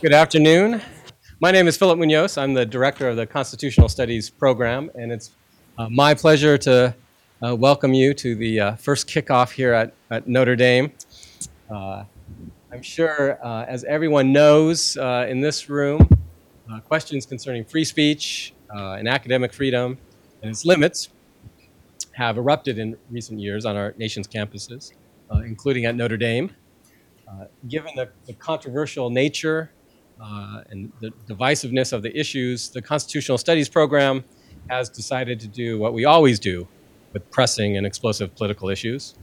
Good afternoon. My name is Philip Munoz. I'm the director of the Constitutional Studies program, and it's uh, my pleasure to uh, welcome you to the uh, first kickoff here at, at Notre Dame. Uh, I'm sure, uh, as everyone knows uh, in this room, questions concerning free speech and academic freedom and its limits have erupted in recent years on our nation's campuses, including at Notre Dame. Given the, the controversial nature uh, and the divisiveness of the issues, the Constitutional Studies program has decided to do what we always do with pressing and explosive political issues.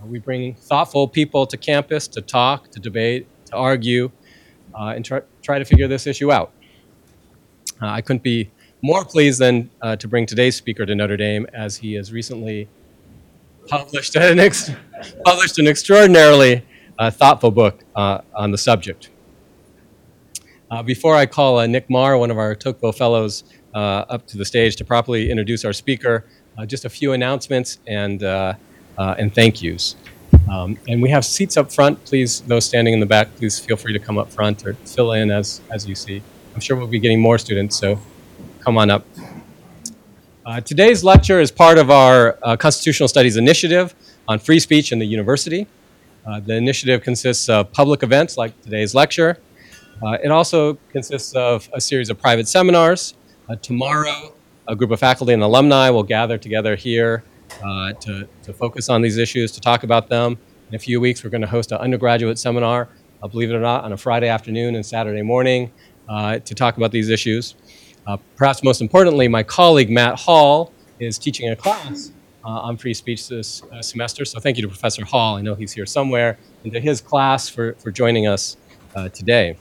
Uh, we bring thoughtful people to campus to talk, to debate, to argue, uh, and try, try to figure this issue out. Uh, I couldn't be more pleased than uh, to bring today's speaker to Notre Dame, as he has recently published an, ex- published an extraordinarily thoughtful book on the subject. Uh, before I call uh, Nick Marr, one of our Tocqueville Fellows, uh, up to the stage to properly introduce our speaker, uh, just a few announcements and, uh, and thank yous. Um, and we have seats up front. Please, those standing in the back, please feel free to come up front or fill in as, as you see. I'm sure we'll be getting more students, so come on up. Uh, today's lecture is part of our uh, Constitutional Studies initiative on free speech in the university. Uh, the initiative consists of public events like today's lecture. Uh, it also consists of a series of private seminars. Uh, tomorrow, a group of faculty and alumni will gather together here uh, to, to focus on these issues, to talk about them. In a few weeks, we're going to host an undergraduate seminar, uh, believe it or not, on a Friday afternoon and Saturday morning uh, to talk about these issues. Uh, perhaps most importantly, my colleague Matt Hall is teaching a class on free speech this semester. So thank you to Professor Hall. I know he's here somewhere, and to his class for, for joining us today.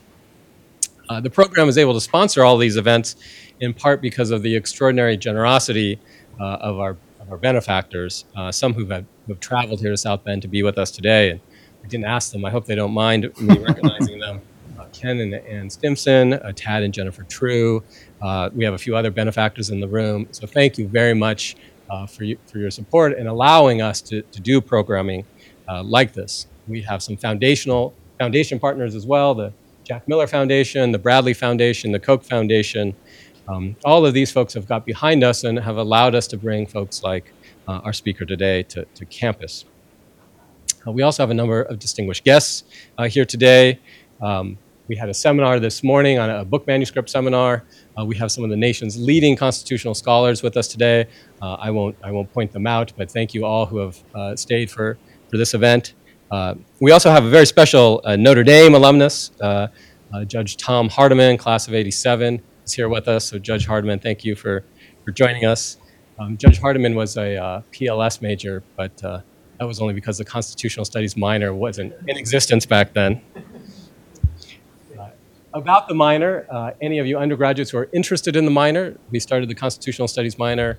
Uh, the program is able to sponsor all these events in part because of the extraordinary generosity uh, of, our, of our benefactors, uh, some who have, who have traveled here to South Bend to be with us today. And I didn't ask them. I hope they don't mind me recognizing them. Uh, Ken and Ann Stimson, uh, Tad and Jennifer True. Uh, we have a few other benefactors in the room. So thank you very much uh, for, you, for your support and allowing us to, to do programming uh, like this. We have some foundational foundation partners as well, the Jack Miller Foundation, the Bradley Foundation, the Koch Foundation. Um, all of these folks have got behind us and have allowed us to bring folks like uh, our speaker today to, to campus. Uh, we also have a number of distinguished guests uh, here today. Um, we had a seminar this morning on a book manuscript seminar. Uh, we have some of the nation's leading constitutional scholars with us today. Uh, I, won't, I won't point them out, but thank you all who have uh, stayed for, for this event. Uh, we also have a very special uh, Notre Dame alumnus, uh, Judge Tom Hardiman, class of 87, is here with us. So, Judge Hardiman, thank you for, for joining us. Um, Judge Hardiman was a PLS major, but that was only because the Constitutional Studies minor wasn't in existence back then. About the minor, uh, any of you undergraduates who are interested in the minor, we started the Constitutional Studies minor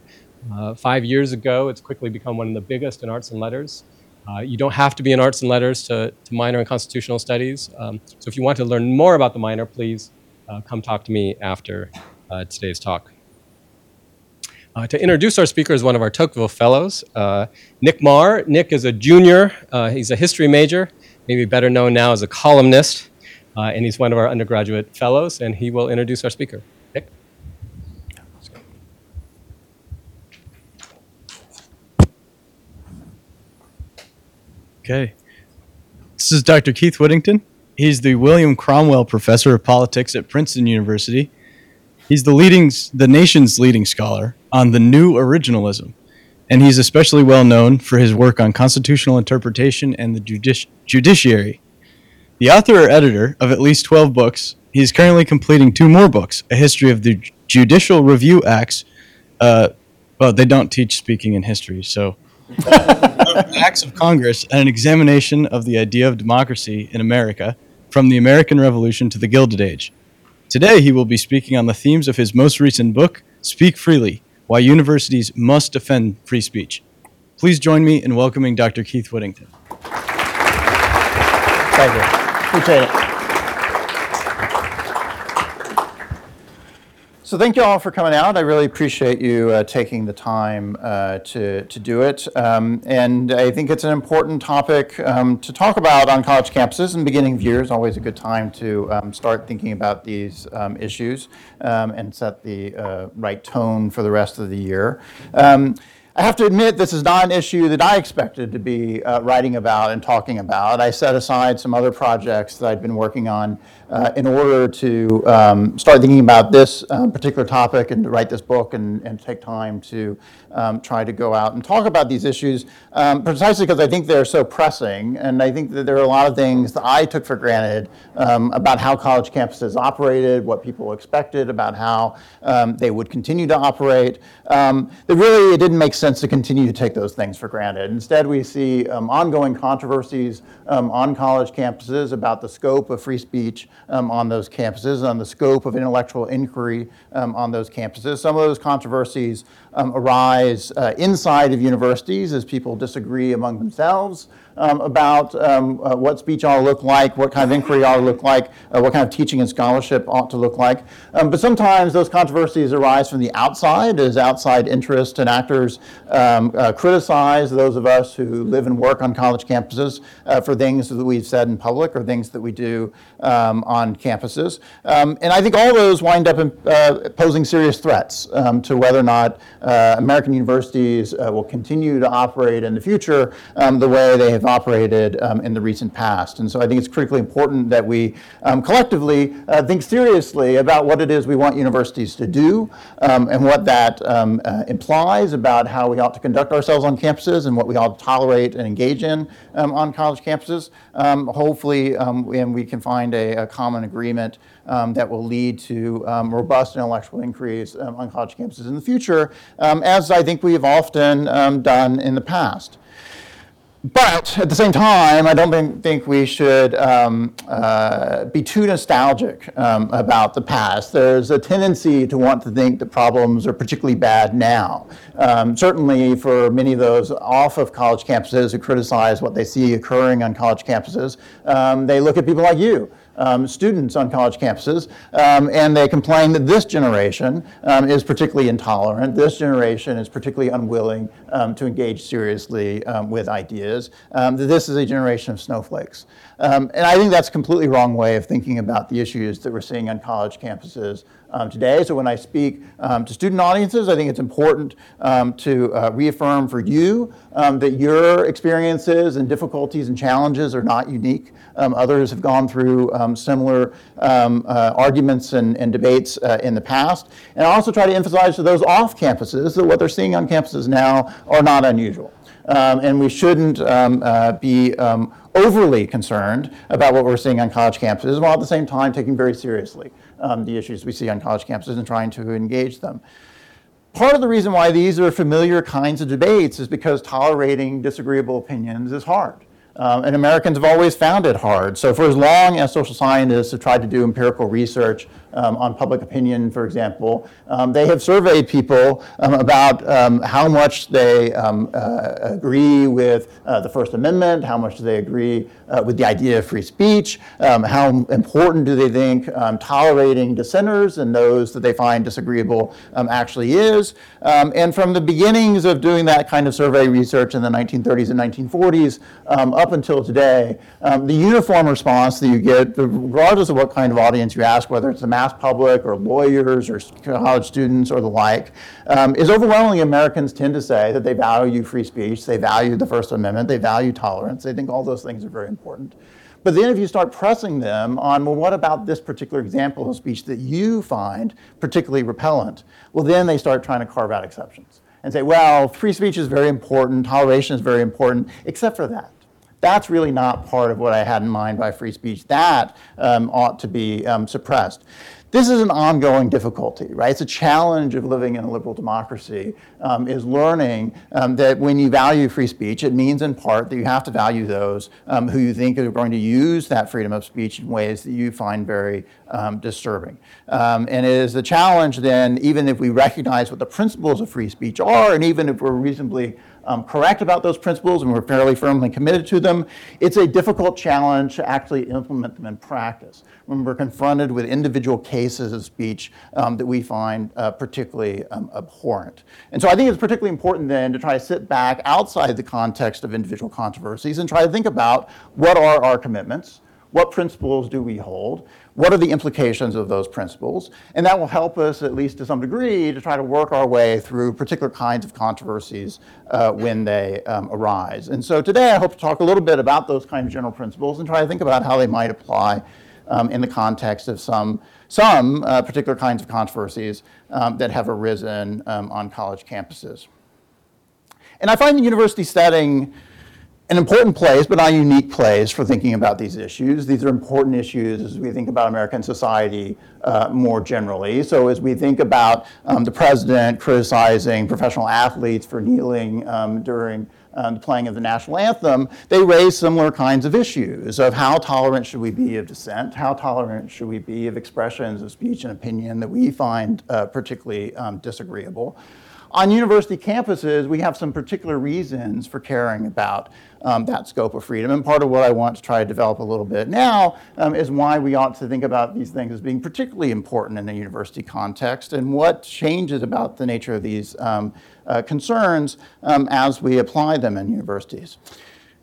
uh, five years ago. It's quickly become one of the biggest in arts and letters. Uh, you don't have to be in arts and letters to, to minor in constitutional studies. Um, so if you want to learn more about the minor, please uh, come talk to me after uh, today's talk. Uh, to introduce our speaker is one of our Tocqueville Fellows, uh, Nick Marr. Nick is a junior. He's a history major, maybe better known now as a columnist, and he's one of our undergraduate fellows, and he will introduce our speaker. Okay. This is Dr. Keith Whittington. He's the William Cromwell Professor of Politics at Princeton University. He's the leading, the nation's leading scholar on the new originalism, and he's especially well known for his work on constitutional interpretation and the judici- judiciary. The author or editor of at least 12 books, he's currently completing two more books A History of the Judicial Review Acts. Uh, well, they don't teach speaking in history, so Acts of Congress and an examination of the idea of democracy in America from the American Revolution to the Gilded Age. Today, he will be speaking on the themes of his most recent book, Speak Freely Why Universities Must Defend Free Speech. Please join me in welcoming Dr. Keith Whittington. Thank you. Appreciate it. So thank you all for coming out. I really appreciate you uh, taking the time uh, to, to do it. Um, and I think it's an important topic um, to talk about on college campuses. And beginning of year is always a good time to um, start thinking about these um, issues um, and set the uh, right tone for the rest of the year. Um, I have to admit, this is not an issue that I expected to be uh, writing about and talking about. I set aside some other projects that I'd been working on uh, in order to um, start thinking about this um, particular topic and to write this book and, and take time to um, try to go out and talk about these issues, um, precisely because I think they're so pressing. And I think that there are a lot of things that I took for granted um, about how college campuses operated, what people expected about how um, they would continue to operate, that really it didn't make sense to continue to take those things for granted. Instead, we see ongoing controversies on college campuses about the scope of free speech um, on those campuses, on the scope of intellectual inquiry um, on those campuses. Some of those controversies um, arise uh, inside of universities as people disagree among themselves um, about um, uh, what speech ought to look like, what kind of inquiry ought to look like, uh, what kind of teaching and scholarship ought to look like. Um, but sometimes those controversies arise from the outside as outside interests and actors um, uh, criticize those of us who live and work on college campuses uh, for things that we've said in public or things that we do um, on campuses. And I think all those wind up in, uh, posing serious threats to whether or not American universities will continue to operate in the future the way they have operated um, in the recent past. And so I think it's critically important that we um, collectively uh, think seriously about what it is we want universities to do um, and what that um, uh, implies about how we ought to conduct ourselves on campuses and what we ought to tolerate and engage in um, on college campuses. Um, hopefully, and we can find a, a common agreement um, that will lead to um, robust intellectual inquiries um, on college campuses in the future, as I think we have often done in the past. But at the same time, I don't think we should um, uh, be too nostalgic um, about the past. There's a tendency to want to think that problems are particularly bad now. Um, certainly, for many of those off of college campuses who criticize what they see occurring on college campuses, um, they look at people like you um, students on college campuses, um, and they complain that this generation um, is particularly intolerant. This generation is particularly unwilling um, to engage seriously um, with ideas. that this is a generation of snowflakes. And I think that's a completely wrong way of thinking about the issues that we're seeing on college campuses um, today. So when I speak um, to student audiences, I think it's important um, to uh, reaffirm for you um, that your experiences and difficulties and challenges are not unique. Um, others have gone through um, similar uh, arguments and, and debates uh, in the past. And I also try to emphasize to those off campuses that what they're seeing on campuses now are not unusual. Um, and we shouldn't um, uh, be um, overly concerned about what we're seeing on college campuses, while at the same time taking very seriously um, the issues we see on college campuses and trying to engage them. Part of the reason why these are familiar kinds of debates is because tolerating disagreeable opinions is hard. Um, and Americans have always found it hard. So, for as long as social scientists have tried to do empirical research um, on public opinion, for example, um, they have surveyed people um, about um, how much they um, uh, agree with uh, the First Amendment, how much do they agree uh, with the idea of free speech, how important do they think tolerating dissenters and those that they find disagreeable actually is. and from the beginnings of doing that kind of survey research in the 1930s and 1940s up until today, the uniform response that you get, regardless of what kind of audience you ask, whether it's a mass public or lawyers or college students or the like, um, is overwhelmingly Americans tend to say that they value free speech, they value the First Amendment, they value tolerance, they think all those things are very important. But then if you start pressing them on, well, what about this particular example of speech that you find particularly repellent? Well, then they start trying to carve out exceptions and say, well, free speech is very important, toleration is very important, except for that. That's really not part of what I had in mind by free speech. That um, ought to be um, suppressed. This is an ongoing difficulty, right? It's a challenge of living in a liberal democracy, um, is learning um, that when you value free speech, it means in part that you have to value those um, who you think are going to use that freedom of speech in ways that you find very um, disturbing. And it is a challenge then, even if we recognize what the principles of free speech are, and even if we're reasonably um, correct about those principles and we're fairly firmly committed to them. It's a difficult challenge to actually implement them in practice when we're confronted with individual cases of speech um, that we find uh, particularly um, abhorrent. And so I think it's particularly important then to try to sit back outside the context of individual controversies and try to think about what are our commitments, what principles do we hold? What are the implications of those principles? And that will help us, at least to some degree, to try to work our way through particular kinds of controversies uh, when they um, arise. And so today I hope to talk a little bit about those kind of general principles and try to think about how they might apply um, in the context of some, some uh, particular kinds of controversies um, that have arisen um, on college campuses. And I find the university setting an important place, but not a unique place for thinking about these issues. These are important issues as we think about American society uh, more generally. So as we think about um, the president criticizing professional athletes for kneeling um, during um, the playing of the national anthem, they raise similar kinds of issues of how tolerant should we be of dissent, how tolerant should we be of expressions of speech and opinion that we find uh, particularly um, disagreeable. On university campuses, we have some particular reasons for caring about um, that scope of freedom. And part of what I want to try to develop a little bit now um, is why we ought to think about these things as being particularly important in a university context and what changes about the nature of these um, uh, concerns um, as we apply them in universities.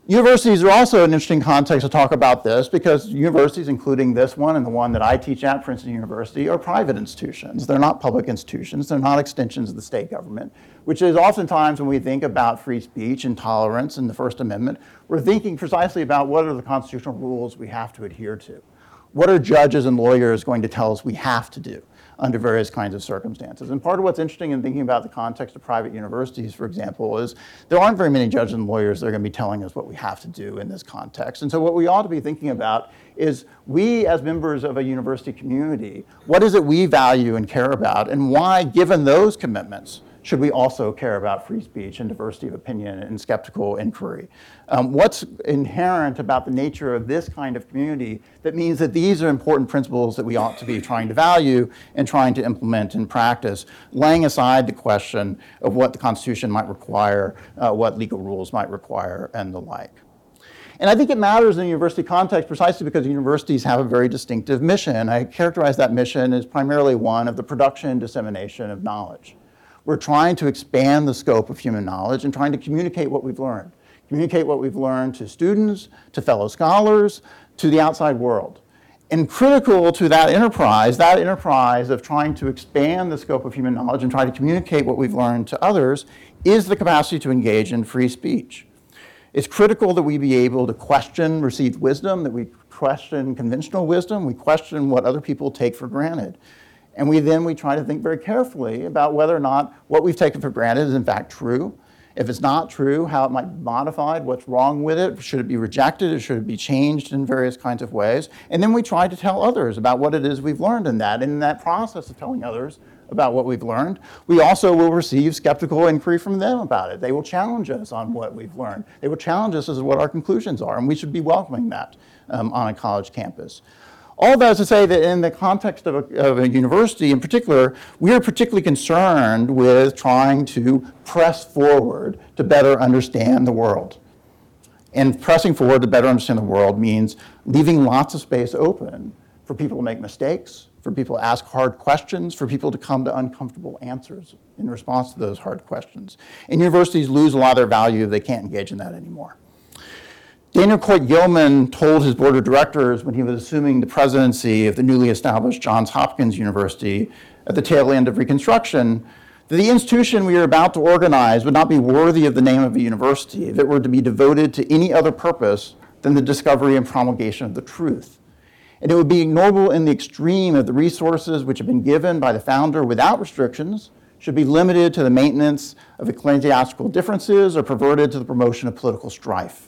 Universities are also an interesting context to talk about this because universities, including this one and the one that I teach at, Princeton University, are private institutions. They're not public institutions. They're not extensions of the state government, which is oftentimes when we think about free speech and tolerance and the First Amendment, we're thinking precisely about what are the constitutional rules we have to adhere to. What are judges and lawyers going to tell us we have to do? Under various kinds of circumstances. And part of what's interesting in thinking about the context of private universities, for example, is there aren't very many judges and lawyers that are going to be telling us what we have to do in this context. And so what we ought to be thinking about is we as members of a university community, what is it we value and care about and why, given those commitments, should we also care about free speech and diversity of opinion and skeptical inquiry? Um, what's inherent about the nature of this kind of community that means that these are important principles that we ought to be trying to value and trying to implement in practice, laying aside the question of what the Constitution might require, uh, what legal rules might require, and the like. And I think it matters in a university context precisely because universities have a very distinctive mission. I characterize that mission as primarily one of the production and dissemination of knowledge. We're trying to expand the scope of human knowledge and trying to communicate what we've learned. Communicate what we've learned to students, to fellow scholars, to the outside world. And critical to that enterprise, that enterprise of trying to expand the scope of human knowledge and try to communicate what we've learned to others, is the capacity to engage in free speech. It's critical that we be able to question received wisdom, that we question conventional wisdom, we question what other people take for granted. And we then we try to think very carefully about whether or not what we've taken for granted is in fact true. If it's not true, how it might be modified, what's wrong with it, should it be rejected, or should it be changed in various kinds of ways? And then we try to tell others about what it is we've learned in that. And in that process of telling others about what we've learned, we also will receive skeptical inquiry from them about it. They will challenge us on what we've learned. They will challenge us as to what our conclusions are, and we should be welcoming that um, on a college campus. All that is to say that in the context of a, of a, university in particular, we are particularly concerned with trying to press forward to better understand the world. And pressing forward to better understand the world means leaving lots of space open for people to make mistakes, for people to ask hard questions, for people to come to uncomfortable answers in response to those hard questions. And universities lose a lot of their value if they can't engage in that anymore. Daniel Coit Gilman told his board of directors when he was assuming the presidency of the newly established Johns Hopkins University at the tail end of Reconstruction that the institution we are about to organize would not be worthy of the name of a university if it were to be devoted to any other purpose than the discovery and promulgation of the truth. And it would be ignoble in the extreme if the resources which have been given by the founder without restrictions should be limited to the maintenance of ecclesiastical differences or perverted to the promotion of political strife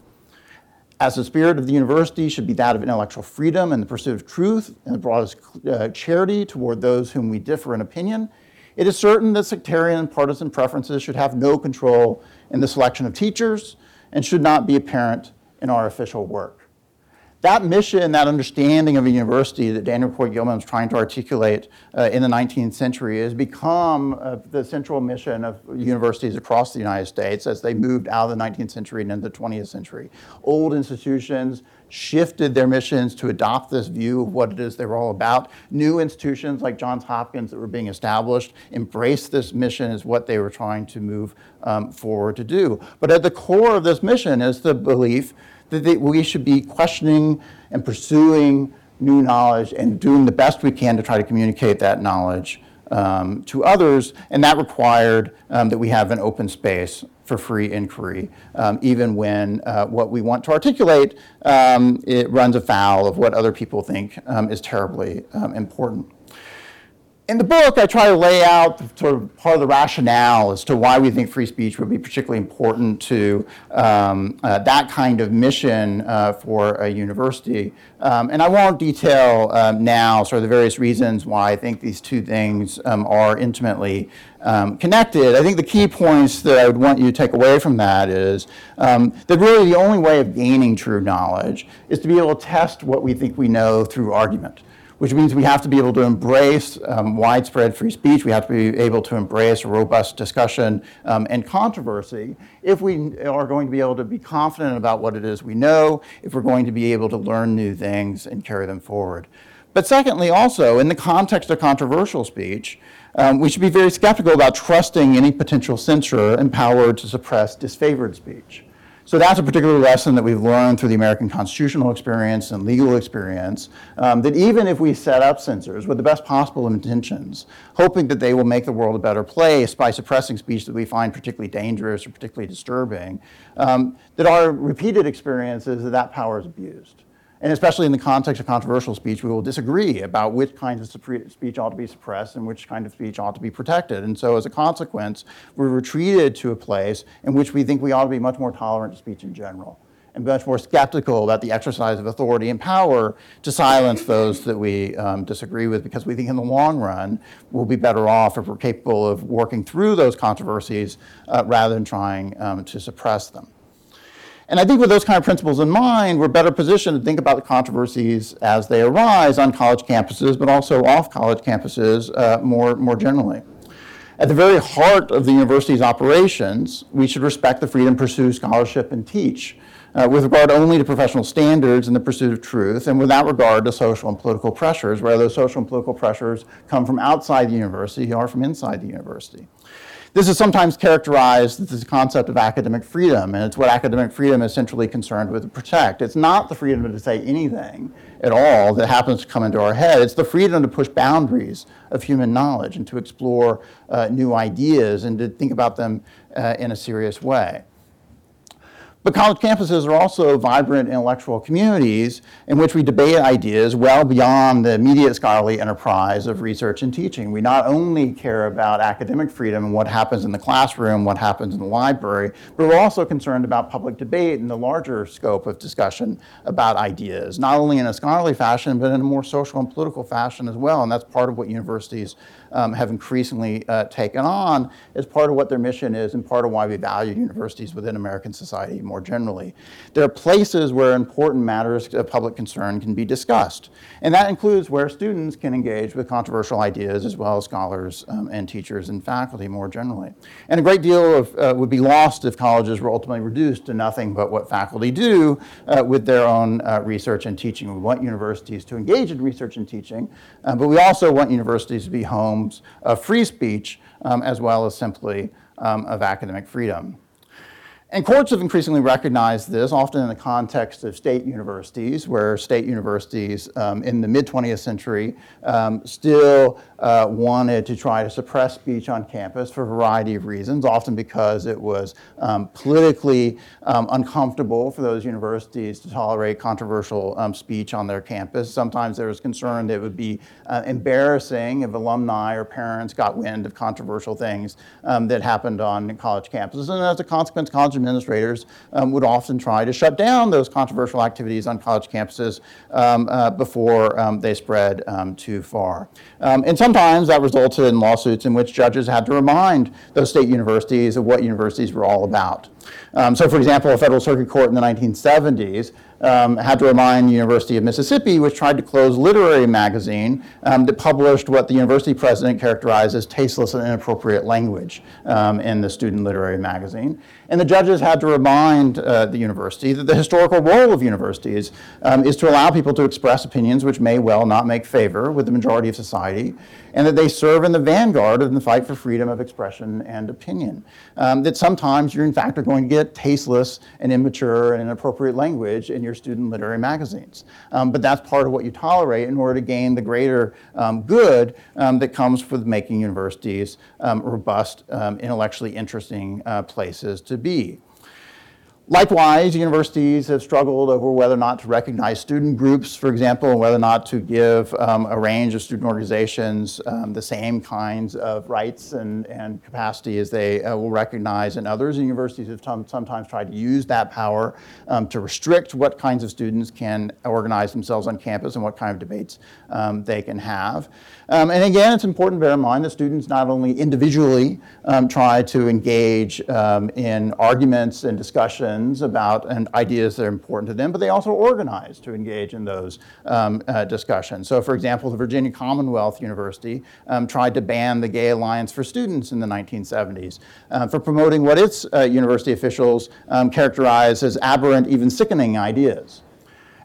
as the spirit of the university should be that of intellectual freedom and the pursuit of truth and the broadest uh, charity toward those whom we differ in opinion, it is certain that sectarian and partisan preferences should have no control in the selection of teachers and should not be apparent in our official work. That mission, that understanding of a university that Daniel Coit Gilman was trying to articulate uh, in the 19th century has become uh, the central mission of universities across the United States as they moved out of the 19th century and into the 20th century. Old institutions shifted their missions to adopt this view of what it is they were all about. New institutions like Johns Hopkins that were being established embraced this mission as what they were trying to move um, forward to do. But at the core of this mission is the belief that they, we should be questioning and pursuing new knowledge and doing the best we can to try to communicate that knowledge um, to others. And that required um, that we have an open space for free inquiry, um, even when uh, what we want to articulate um, it runs afoul of what other people think um, is terribly um, important in the book, I try to lay out sort of part of the rationale as to why we think free speech would be particularly important to um, uh, that kind of mission uh, for a university. Um, and I won't detail um, now sort of the various reasons why I think these two things um, are intimately um, connected. I think the key points that I would want you to take away from that is um, that really the only way of gaining true knowledge is to be able to test what we think we know through argument which means we have to be able to embrace um, widespread free speech. We have to be able to embrace robust discussion um, and controversy if we are going to be able to be confident about what it is we know, if we're going to be able to learn new things and carry them forward. But secondly, also, in the context of controversial speech, um, we should be very skeptical about trusting any potential censor empowered to suppress disfavored speech. So that's a particular lesson that we've learned through the American constitutional experience and legal experience, um, that even if we set up censors with the best possible intentions, hoping that they will make the world a better place by suppressing speech that we find particularly dangerous or particularly disturbing, um, that our repeated experience is that that power is abused. And especially in the context of controversial speech, we will disagree about which kinds of speech ought to be suppressed and which kind of speech ought to be protected. And so, as a consequence, we're retreated to a place in which we think we ought to be much more tolerant to speech in general and much more skeptical about the exercise of authority and power to silence those that we um, disagree with because we think in the long run we'll be better off if we're capable of working through those controversies uh, rather than trying um, to suppress them. And I think with those kind of principles in mind, we're better positioned to think about the controversies as they arise on college campuses, but also off college campuses uh, more, more generally. At the very heart of the university's operations, we should respect the freedom to pursue scholarship and teach, uh, with regard only to professional standards and the pursuit of truth, and without regard to social and political pressures, whether those social and political pressures come from outside the university or from inside the university. This is sometimes characterized as the concept of academic freedom, and it's what academic freedom is centrally concerned with to protect. It's not the freedom to say anything at all that happens to come into our head. It's the freedom to push boundaries of human knowledge and to explore uh, new ideas and to think about them uh, in a serious way. But college campuses are also vibrant intellectual communities in which we debate ideas well beyond the immediate scholarly enterprise of research and teaching. We not only care about academic freedom and what happens in the classroom, what happens in the library, but we're also concerned about public debate and the larger scope of discussion about ideas, not only in a scholarly fashion, but in a more social and political fashion as well. And that's part of what universities um, have increasingly uh, taken on as part of what their mission is and part of why we value universities within American society more generally. There are places where important matters of public concern can be discussed, and that includes where students can engage with controversial ideas as well as scholars um, and teachers and faculty more generally. And a great deal of, uh, would be lost if colleges were ultimately reduced to nothing but what faculty do uh, with their own uh, research and teaching. We want universities to engage in research and teaching, uh, but we also want universities to be homes of free speech um, as well as simply um, of academic freedom. And courts have increasingly recognized this, often in the context of state universities, where state universities um, in the mid 20th century um, still uh, wanted to try to suppress speech on campus for a variety of reasons, often because it was um, politically um, uncomfortable for those universities to tolerate controversial um, speech on their campus. Sometimes there was concern that it would be uh, embarrassing if alumni or parents got wind of controversial things um, that happened on college campuses. And as a consequence, college administrators um, would often try to shut down those controversial activities on college campuses um, uh, before um, they spread um, too far. And sometimes that resulted in lawsuits in which judges had to remind those state universities of what universities were all about. Um, so, for example, a federal circuit court in the 1970s um, had to remind the University of Mississippi, which tried to close literary magazine um, that published what the university president characterized as tasteless and inappropriate language um, in the student literary magazine. And the judges had to remind uh, the university that the historical role of universities um, is to allow people to express opinions which may well not make favor with the majority of society, and that they serve in the vanguard of the fight for freedom of expression and opinion. Um, that sometimes you're in fact are going to get tasteless and immature and inappropriate language in your student literary magazines. Um, but that's part of what you tolerate in order to gain the greater um, good um, that comes with making universities um, robust, um, intellectually interesting uh, places to be. Likewise, universities have struggled over whether or not to recognize student groups, for example, and whether or not to give um, a range of student organizations um, the same kinds of rights and, and capacity as they uh, will recognize in others. Universities have t- sometimes tried to use that power um, to restrict what kinds of students can organize themselves on campus and what kind of debates um, they can have. Um, and again, it's important to bear in mind that students not only individually um, try to engage in arguments and discussions about and ideas that are important to them, but they also organize to engage in those um, uh, discussions. So, for example, the Virginia Commonwealth University um, tried to ban the Gay Alliance for Students in the 1970s uh, for promoting what its uh, university officials um, characterized as aberrant, even sickening ideas.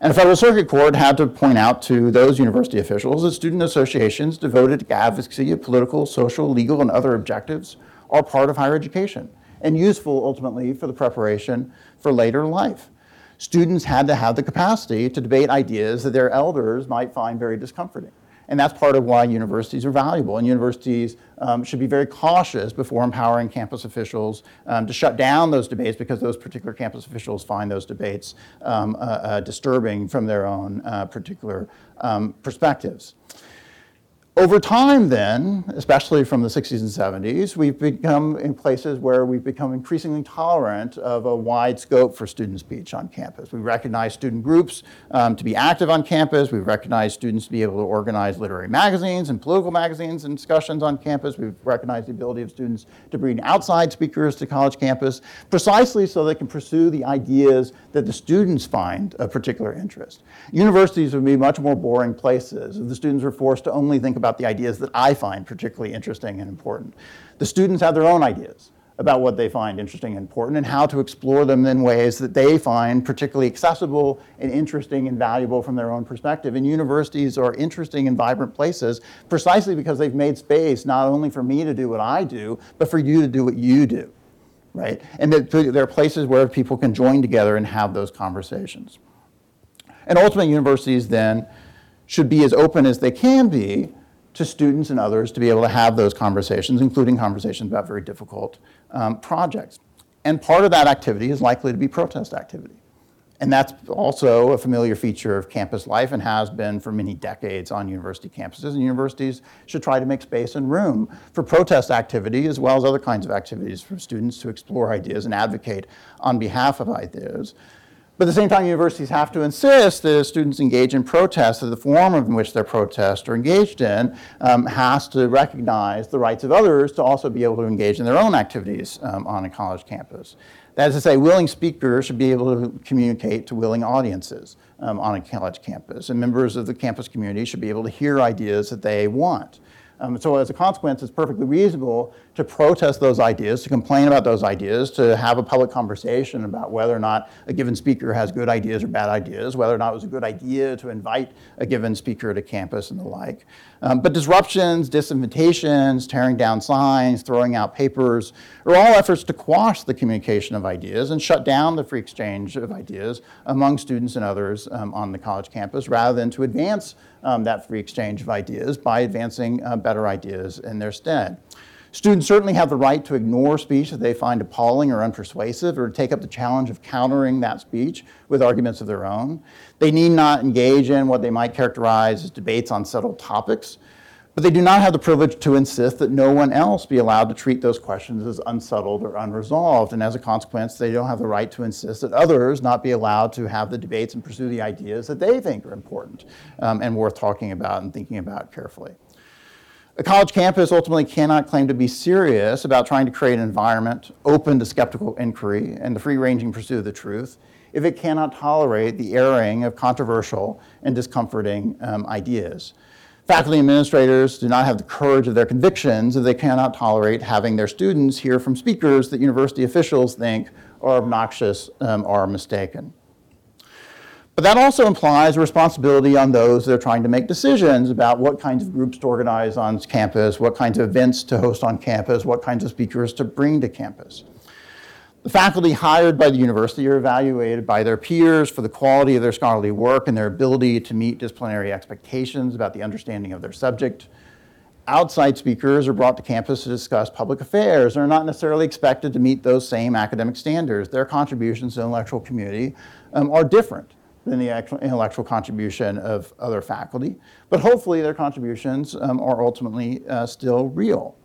And the Federal Circuit Court had to point out to those university officials that student associations devoted to advocacy of political, social, legal, and other objectives are part of higher education and useful ultimately for the preparation for later life. Students had to have the capacity to debate ideas that their elders might find very discomforting. And that's part of why universities are valuable. And universities um, should be very cautious before empowering campus officials um, to shut down those debates because those particular campus officials find those debates um, uh, uh, disturbing from their own uh, particular um, perspectives. Over time, then, especially from the 60s and 70s, we've become in places where we've become increasingly tolerant of a wide scope for student speech on campus. We recognize student groups um, to be active on campus. We recognize students to be able to organize literary magazines and political magazines and discussions on campus. We've recognized the ability of students to bring outside speakers to college campus precisely so they can pursue the ideas that the students find of particular interest. Universities would be much more boring places if the students were forced to only think about the ideas that I find particularly interesting and important. The students have their own ideas about what they find interesting and important and how to explore them in ways that they find particularly accessible and interesting and valuable from their own perspective. And universities are interesting and vibrant places precisely because they've made space not only for me to do what I do, but for you to do what you do, right? And there are places where people can join together and have those conversations. And ultimately, universities then should be as open as they can be to students and others to be able to have those conversations, including conversations about very difficult um, projects. And part of that activity is likely to be protest activity. And that's also a familiar feature of campus life and has been for many decades on university campuses. And universities should try to make space and room for protest activity as well as other kinds of activities for students to explore ideas and advocate on behalf of ideas. But at the same time, universities have to insist that students engage in protest, that the form in which their protests are engaged in um, has to recognize the rights of others to also be able to engage in their own activities um, on a college campus. That is to say, willing speakers should be able to communicate to willing audiences um, on a college campus, and members of the campus community should be able to hear ideas that they want. Um, so as a consequence, it's perfectly reasonable to protest those ideas, to complain about those ideas, to have a public conversation about whether or not a given speaker has good ideas or bad ideas, whether or not it was a good idea to invite a given speaker to campus and the like. Um, but disruptions, disinvitations, tearing down signs, throwing out papers are all efforts to quash the communication of ideas and shut down the free exchange of ideas among students and others um, on the college campus rather than to advance um, that free exchange of ideas by advancing uh, better ideas in their stead. Students certainly have the right to ignore speech that they find appalling or unpersuasive or to take up the challenge of countering that speech with arguments of their own. They need not engage in what they might characterize as debates on settled topics, but they do not have the privilege to insist that no one else be allowed to treat those questions as unsettled or unresolved. And as a consequence, they don't have the right to insist that others not be allowed to have the debates and pursue the ideas that they think are important um, and worth talking about and thinking about carefully. A college campus ultimately cannot claim to be serious about trying to create an environment open to skeptical inquiry and the free ranging pursuit of the truth if it cannot tolerate the airing of controversial and discomforting um, ideas. Faculty administrators do not have the courage of their convictions if they cannot tolerate having their students hear from speakers that university officials think are obnoxious um, or mistaken. But that also implies a responsibility on those that are trying to make decisions about what kinds of groups to organize on campus, what kinds of events to host on campus, what kinds of speakers to bring to campus. The faculty hired by the university are evaluated by their peers for the quality of their scholarly work and their ability to meet disciplinary expectations about the understanding of their subject. Outside speakers are brought to campus to discuss public affairs and are not necessarily expected to meet those same academic standards. Their contributions to the intellectual community um, are different than the actual intellectual contribution of other faculty, but hopefully their contributions um, are ultimately uh, still real.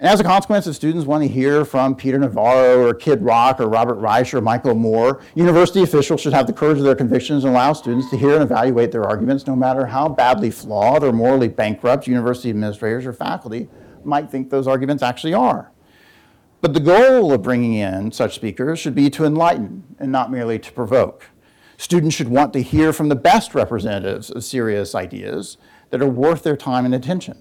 And as a consequence, if students want to hear from Peter Navarro or Kid Rock or Robert Reich or Michael Moore, university officials should have the courage of their convictions and allow students to hear and evaluate their arguments, no matter how badly flawed or morally bankrupt university administrators or faculty might think those arguments actually are. But the goal of bringing in such speakers should be to enlighten and not merely to provoke. Students should want to hear from the best representatives of serious ideas that are worth their time and attention.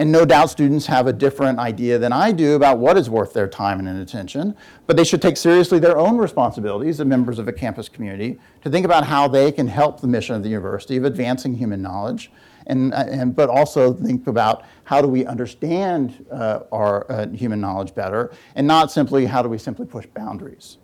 And no doubt students have a different idea than I do about what is worth their time and attention, but they should take seriously their own responsibilities as members of a campus community to think about how they can help the mission of the university of advancing human knowledge, and, and but also think about how do we understand uh, our uh, human knowledge better, and not simply how do we simply push boundaries.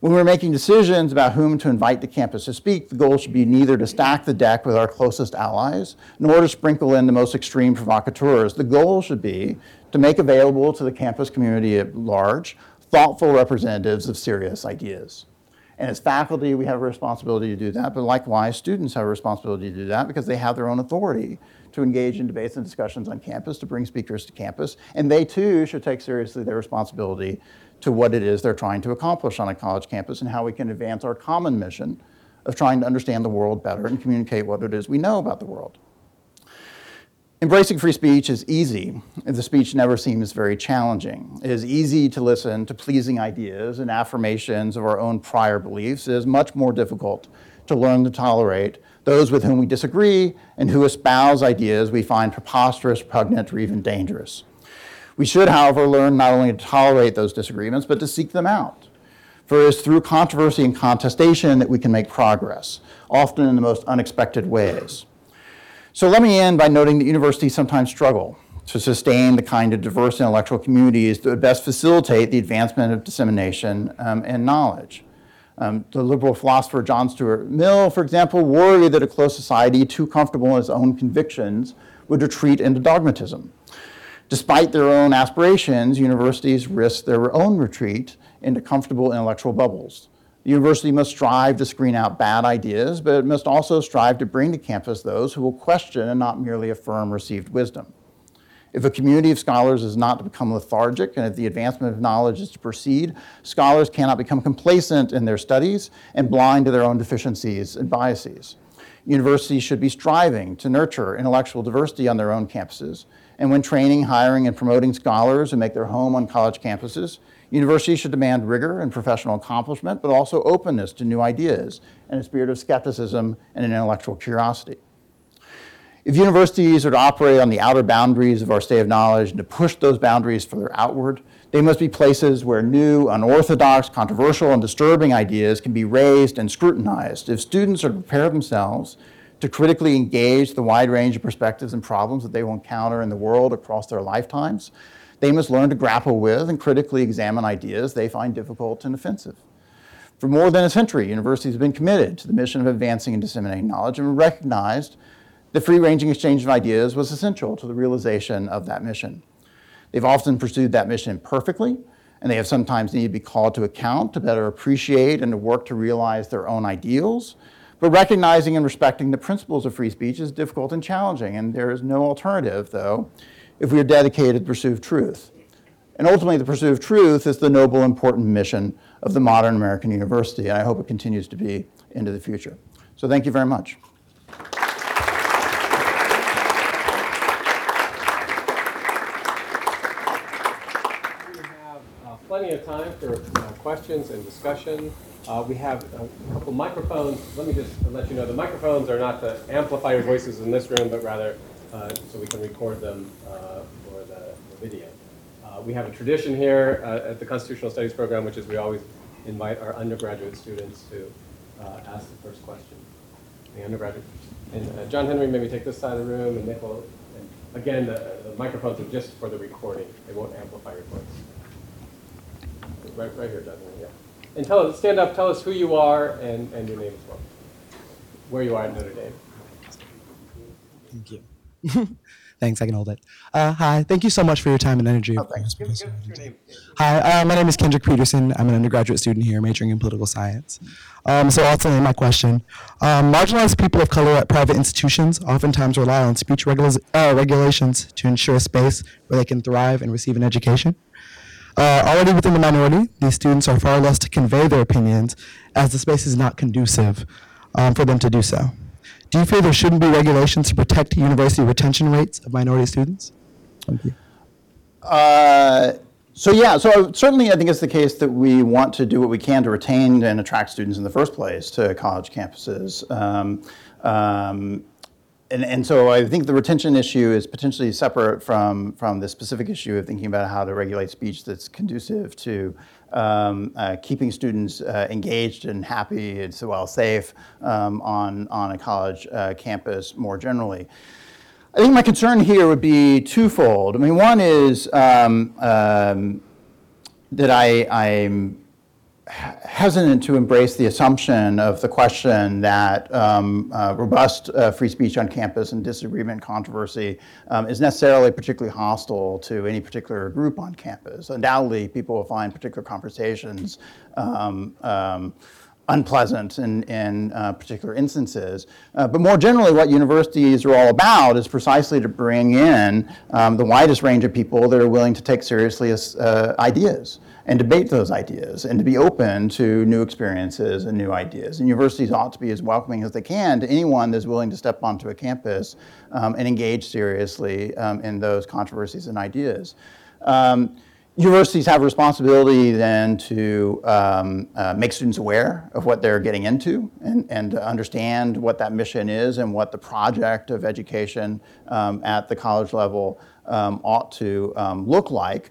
When we're making decisions about whom to invite to campus to speak, the goal should be neither to stack the deck with our closest allies, nor to sprinkle in the most extreme provocateurs. The goal should be to make available to the campus community at large thoughtful representatives of serious ideas. And as faculty, we have a responsibility to do that, but likewise, students have a responsibility to do that because they have their own authority to engage in debates and discussions on campus, to bring speakers to campus, and they too should take seriously their responsibility to what it is they're trying to accomplish on a college campus and how we can advance our common mission of trying to understand the world better and communicate what it is we know about the world. Embracing free speech is easy the speech never seems very challenging. It is easy to listen to pleasing ideas and affirmations of our own prior beliefs. It is much more difficult to learn to tolerate those with whom we disagree and who espouse ideas we find preposterous, repugnant, or even dangerous. We should, however, learn not only to tolerate those disagreements, but to seek them out. For it is through controversy and contestation that we can make progress, often in the most unexpected ways. So let me end by noting that universities sometimes struggle to sustain the kind of diverse intellectual communities that would best facilitate the advancement of dissemination um, and knowledge. Um, the liberal philosopher John Stuart Mill, for example, worried that a closed society too comfortable in its own convictions would retreat into dogmatism. Despite their own aspirations, universities risk their own retreat into comfortable intellectual bubbles. The university must strive to screen out bad ideas, but it must also strive to bring to campus those who will question and not merely affirm received wisdom. If a community of scholars is not to become lethargic and if the advancement of knowledge is to proceed, scholars cannot become complacent in their studies and blind to their own deficiencies and biases. Universities should be striving to nurture intellectual diversity on their own campuses and when training, hiring, and promoting scholars who make their home on college campuses, universities should demand rigor and professional accomplishment, but also openness to new ideas and a spirit of skepticism and an intellectual curiosity. If universities are to operate on the outer boundaries of our state of knowledge and to push those boundaries further outward, they must be places where new, unorthodox, controversial, and disturbing ideas can be raised and scrutinized. If students are to prepare themselves to critically engage the wide range of perspectives and problems that they will encounter in the world across their lifetimes. They must learn to grapple with and critically examine ideas they find difficult and offensive. For more than a century, universities have been committed to the mission of advancing and disseminating knowledge and recognized the free ranging exchange of ideas was essential to the realization of that mission. They've often pursued that mission imperfectly, and they have sometimes needed to be called to account to better appreciate and to work to realize their own ideals but recognizing and respecting the principles of free speech is difficult and challenging, and there is no alternative, though, if we are dedicated to the pursuit of truth. And ultimately, the pursuit of truth is the noble, important mission of the modern American university, and I hope it continues to be into the future. So, thank you very much. We have uh, plenty of time for uh, questions and discussion. Uh, we have a couple microphones. Let me just let you know the microphones are not to amplify your voices in this room, but rather uh, so we can record them uh, for the, the video. Uh, we have a tradition here uh, at the Constitutional Studies program, which is we always invite our undergraduate students to uh, ask the first question. The undergraduate. And John Henry, maybe take this side of the room, and Nickel. And again, the, the microphones are just for the recording. They won't amplify your voice. Right, right here, yeah. And tell us, stand up, tell us who you are and, and your name as well. Where you are at Notre Dame. Thank you. Thanks, I can hold it. Uh, hi, thank you so much for your time and energy. Oh, Give, give your name. Hi, uh, my name is Kendrick Peterson. I'm an undergraduate student here, majoring in political science. Um, so ultimately, my question: um, Marginalized people of color at private institutions oftentimes rely on speech regula- uh, regulations to ensure a space where they can thrive and receive an education. Uh, already within the minority, these students are far less to convey their opinions, as the space is not conducive um, for them to do so. Do you feel there shouldn't be regulations to protect university retention rates of minority students? Thank you. Uh, so yeah, so certainly I think it's the case that we want to do what we can to retain and attract students in the first place to college campuses. Um, um, and, and so I think the retention issue is potentially separate from, from the specific issue of thinking about how to regulate speech that's conducive to um, uh, keeping students uh, engaged and happy and so well safe um, on, on a college uh, campus more generally. I think my concern here would be twofold. I mean, one is um, um, that I, I'm hesitant to embrace the assumption of the question that um, uh, robust uh, free speech on campus and disagreement controversy um, is necessarily particularly hostile to any particular group on campus. Undoubtedly, people will find particular conversations um, um unpleasant in, in uh, particular instances. Uh, but more generally, what universities are all about is precisely to bring in um, the widest range of people that are willing to take seriously uh, ideas and debate those ideas and to be open to new experiences and new ideas. And universities ought to be as welcoming as they can to anyone that's willing to step onto a campus um, and engage seriously um, in those controversies and ideas. Um, universities have a responsibility then to um, uh, make students aware of what they're getting into and, and to understand what that mission is and what the project of education um, at the college level um, ought to um, look like.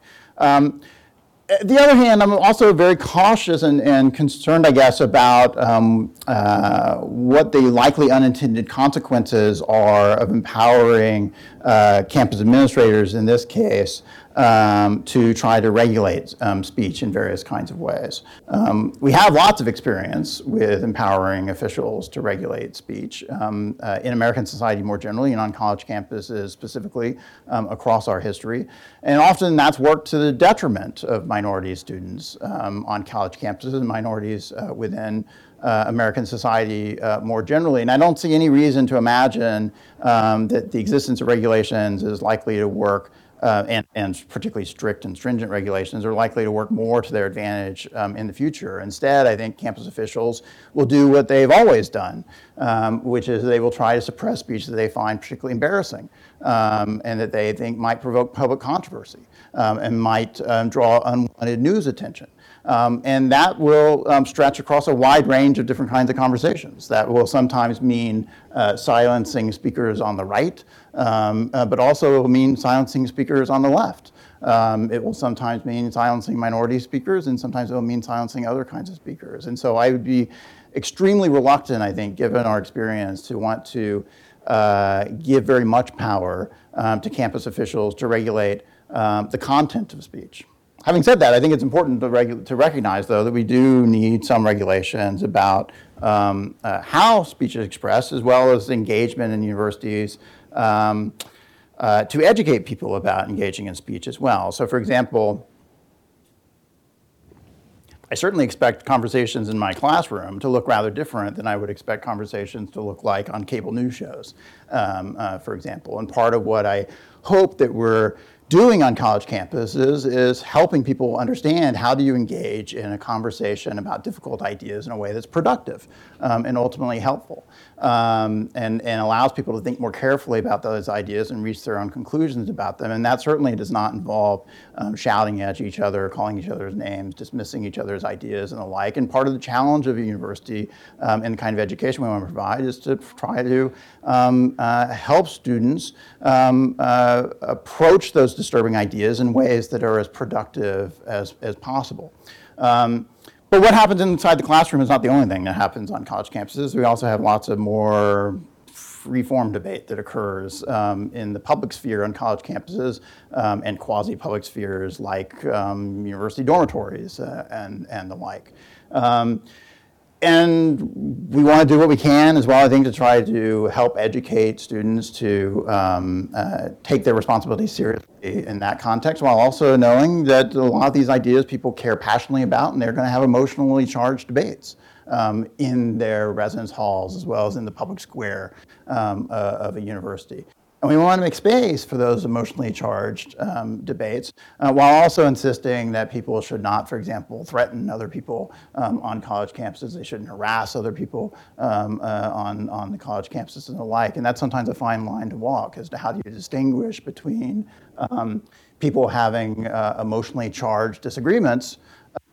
Um, the other hand, I'm also very cautious and, and concerned, I guess, about um, uh, what the likely unintended consequences are of empowering uh, campus administrators, in this case, um, to try to regulate um, speech in various kinds of ways. Um, we have lots of experience with empowering officials to regulate speech um, uh, in American society more generally and on college campuses specifically um, across our history. And often that's worked to the detriment of minority students um, on college campuses and minorities uh, within uh, American society uh, more generally. And I don't see any reason to imagine um, that the existence of regulations is likely to work uh, and, and, particularly strict and stringent regulations are likely to work more to their advantage um, in the future. Instead, I think campus officials will do what they've always done, um, which is they will try to suppress speech that they find particularly embarrassing um, and that they think might provoke public controversy um, and might um, draw unwanted news attention. Um, and that will um, stretch across a wide range of different kinds of conversations. That will sometimes mean uh, silencing speakers on the right, um, uh, but also mean silencing speakers on the left. Um, it will sometimes mean silencing minority speakers, and sometimes it will mean silencing other kinds of speakers. And so I would be extremely reluctant, I think, given our experience, to want to uh, give very much power um, to campus officials to regulate um, the content of speech. Having said that, I think it's important to, regu- to recognize, though, that we do need some regulations about um, uh, how speech is expressed, as well as engagement in universities um, uh, to educate people about engaging in speech as well. So, for example, I certainly expect conversations in my classroom to look rather different than I would expect conversations to look like on cable news shows, um, uh, for example. And part of what I hope that we're doing on college campuses is helping people understand how do you engage in a conversation about difficult ideas in a way that's productive um, and ultimately helpful um, and, and allows people to think more carefully about those ideas and reach their own conclusions about them. And that certainly does not involve um, shouting at each other, calling each other's names, dismissing each other's ideas and the like. And part of the challenge of a university um, and the kind of education we want to provide is to try to um, uh, help students um, uh, approach those disturbing ideas in ways that are as productive as, as possible. Um, but what happens inside the classroom is not the only thing that happens on college campuses. We also have lots of more free-form debate that occurs um, in the public sphere on college campuses um, and quasi-public spheres like um, university dormitories uh, and, and the like. And we want to do what we can as well, I think, to try to help educate students to um, uh, take their responsibilities seriously in that context, while also knowing that a lot of these ideas people care passionately about, and they're going to have emotionally charged debates um, in their residence halls as well as in the public square um, uh, of a university. And we want to make space for those emotionally charged um, debates uh, while also insisting that people should not, for example, threaten other people um, on college campuses. They shouldn't harass other people um, uh, on, on the college campuses and the like. And that's sometimes a fine line to walk as to how do you distinguish between um, people having uh, emotionally charged disagreements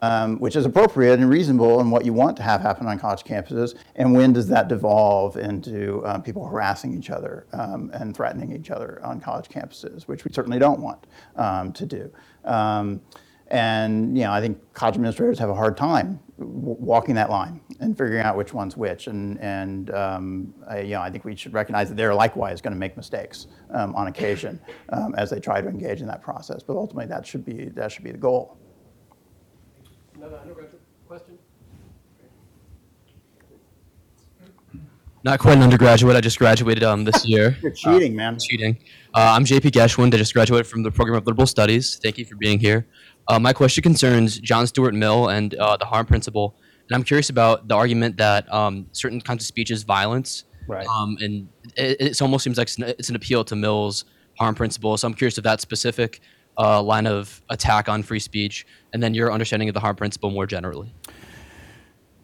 um, which is appropriate and reasonable and what you want to have happen on college campuses, and when does that devolve into um, people harassing each other um, and threatening each other on college campuses, which we certainly don't want um, to do. Um, and you know, I think college administrators have a hard time w- walking that line and figuring out which one's which. And, and um, I, you know, I think we should recognize that they're likewise going to make mistakes on occasion as they try to engage in that process. But ultimately, that should be that should be the goal. Another undergraduate question? Not quite an undergraduate. I just graduated um, this year. You're cheating, man. Cheating. Uh, I'm JP Geschwind. I just graduated from the program of liberal studies. Thank you for being here. Uh, my question concerns John Stuart Mill and uh, the harm principle. And I'm curious about the argument that um, certain kinds of speech is violence. Right. Um, and it, it almost seems like it's an, it's an appeal to Mill's harm principle. So I'm curious if that's specific uh, line of attack on free speech, and then your understanding of the harm principle more generally.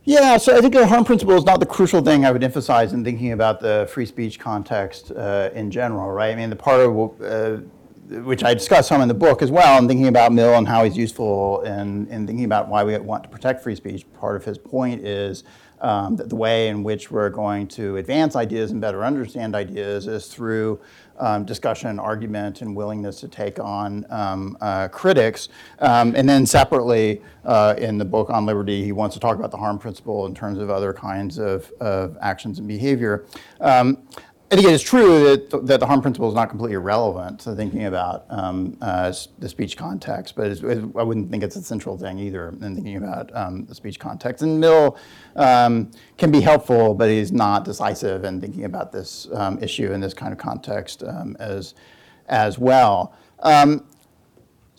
Yeah, so I think the harm principle is not the crucial thing I would emphasize in thinking about the free speech context uh, in general, right? I mean, the part of uh, which I discuss some in the book as well, and thinking about Mill and how he's useful in, in thinking about why we want to protect free speech. Part of his point is um, that the way in which we're going to advance ideas and better understand ideas is through um, discussion, argument, and willingness to take on um, uh, critics. Um, and then separately, uh, in the book on liberty, he wants to talk about the harm principle in terms of other kinds of, of actions and behavior. Um, I think it is true that, that the harm principle is not completely irrelevant to thinking about um, uh, the speech context, but it's, it's, I wouldn't think it's a central thing either in thinking about um, the speech context. And Mill um, can be helpful, but he's not decisive in thinking about this um, issue in this kind of context um, as, as well. Um,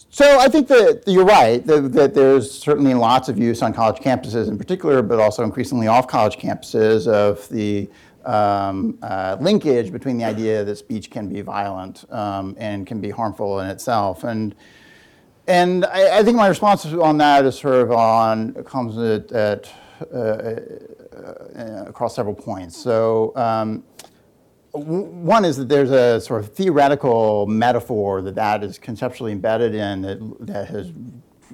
so I think that you're right, that, that, there's certainly lots of use on college campuses in particular, but also increasingly off college campuses of the um, uh, linkage between the idea that speech can be violent um, and can be harmful in itself. And, and I, I, think my response on that is sort of on, comes at, at uh, uh, across several points. So um, one is that there's a sort of theoretical metaphor that that is conceptually embedded in that, that has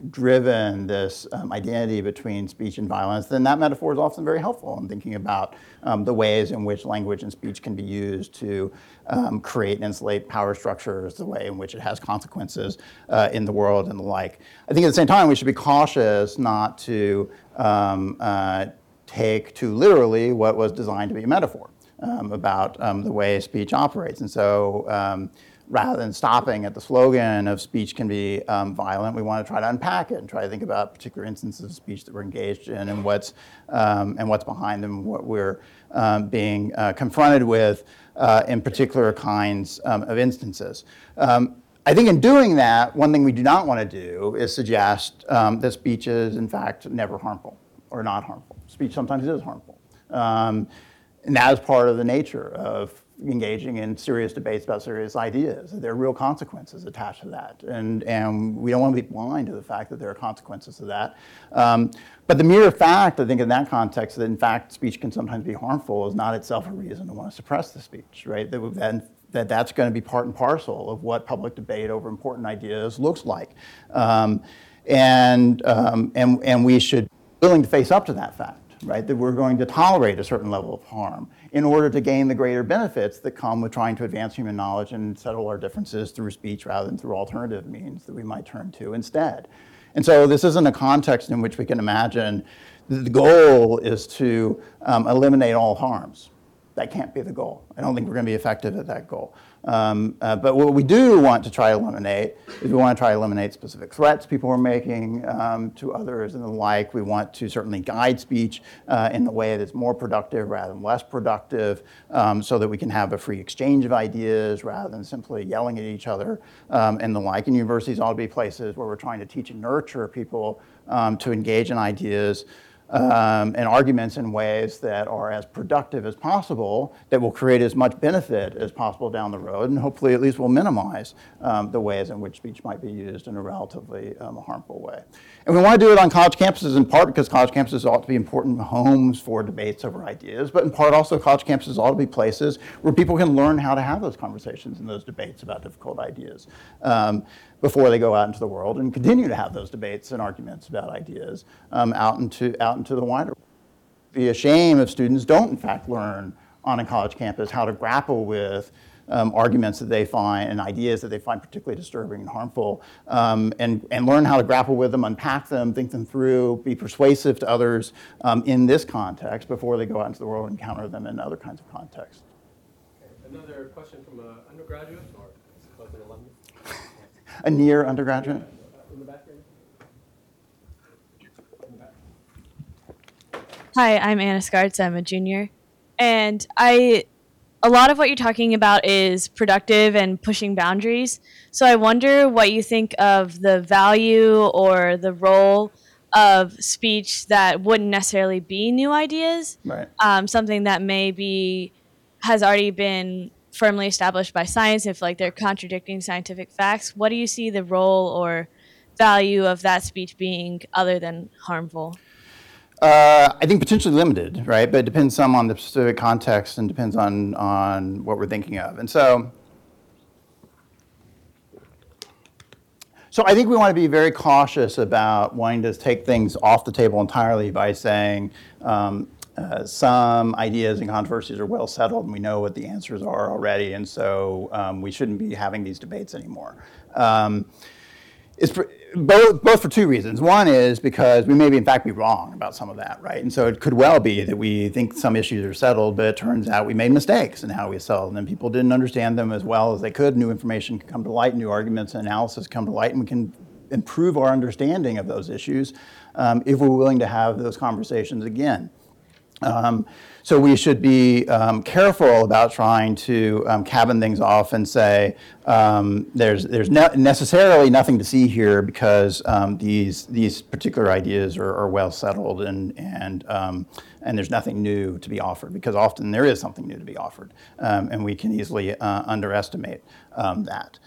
driven this um, identity between speech and violence, then that metaphor is often very helpful in thinking about um, the ways in which language and speech can be used to um, create and insulate power structures, the way in which it has consequences uh, in the world and the like. I think at the same time, we should be cautious not to um, uh, take too literally what was designed to be a metaphor um, about um, the way speech operates. And so rather than stopping at the slogan of speech can be um, violent, we want to try to unpack it and try to think about particular instances of speech that we're engaged in and what's, um, and what's behind them, what we're um, being uh, confronted with uh, in particular kinds um, of instances. Um, I think in doing that, one thing we do not want to do is suggest um, that speech is, in fact, never harmful or not harmful. Speech sometimes is harmful. and that is part of the nature of engaging in serious debates about serious ideas. There are real consequences attached to that. And, and we don't want to be blind to the fact that there are consequences to that. Um, but the mere fact, I think, in that context, that in fact speech can sometimes be harmful is not itself a reason to want to suppress the speech, right? That, then, that that's going to be part and parcel of what public debate over important ideas looks like. Um, and, um, and, and we should be willing to face up to that fact, right? That we're going to tolerate a certain level of harm in order to gain the greater benefits that come with trying to advance human knowledge and settle our differences through speech rather than through alternative means that we might turn to instead. And so this isn't a context in which we can imagine the goal is to um, eliminate all harms. That can't be the goal. I don't think we're going to be effective at that goal. Um, uh, but what we do want to try to eliminate is we want to try to eliminate specific threats people are making um, to others and the like. We want to certainly guide speech uh, in the way that's more productive rather than less productive um, so that we can have a free exchange of ideas rather than simply yelling at each other um, and the like. And universities ought to be places where we're trying to teach and nurture people um, to engage in ideas um, and arguments in ways that are as productive as possible, that will create as much benefit as possible down the road, and hopefully at least will minimize um, the ways in which speech might be used in a relatively um, harmful way. And we want to do it on college campuses in part because college campuses ought to be important homes for debates over ideas, but in part also college campuses ought to be places where people can learn how to have those conversations and those debates about difficult ideas. Before they go out into the world and continue to have those debates and arguments about ideas um, out, into, out into the wider world. Be a shame if students don't, in fact, learn on a college campus how to grapple with um, arguments that they find and ideas that they find particularly disturbing and harmful, um, and, and learn how to grapple with them, unpack them, think them through, be persuasive to others um, in this context before they go out into the world and encounter them in other kinds of contexts. Another question from an undergraduate or an alumnus? A near undergraduate? In the back here? Hi, I'm Anna Skartz. I'm a junior. And I a lot of what you're talking about is productive and pushing boundaries. So I wonder what you think of the value or the role of speech that wouldn't necessarily be new ideas. Right. Um, something that maybe has already been firmly established by science if like they're contradicting scientific facts. What do you see the role or value of that speech being other than harmful? Uh, I think potentially limited, right? But it depends some on the specific context and depends on on what we're thinking of. And so, so I think we want to be very cautious about wanting to take things off the table entirely by saying um, uh, some ideas and controversies are well settled and we know what the answers are already, and so um, we shouldn't be having these debates anymore. Um, it's both, both for two reasons. One is because we may, be, in fact, be wrong about some of that, right? And so it could well be that we think some issues are settled, but it turns out we made mistakes in how we settled them. People didn't understand them as well as they could. New information can come to light, new arguments and analysis come to light, and we can improve our understanding of those issues um, if we're willing to have those conversations again. Um, so we should be um, careful about trying to um, cabin things off and say um, there's there's ne- necessarily nothing to see here because um, these these particular ideas are, are well settled and and um, and there's nothing new to be offered because often there is something new to be offered and we can easily uh, underestimate that.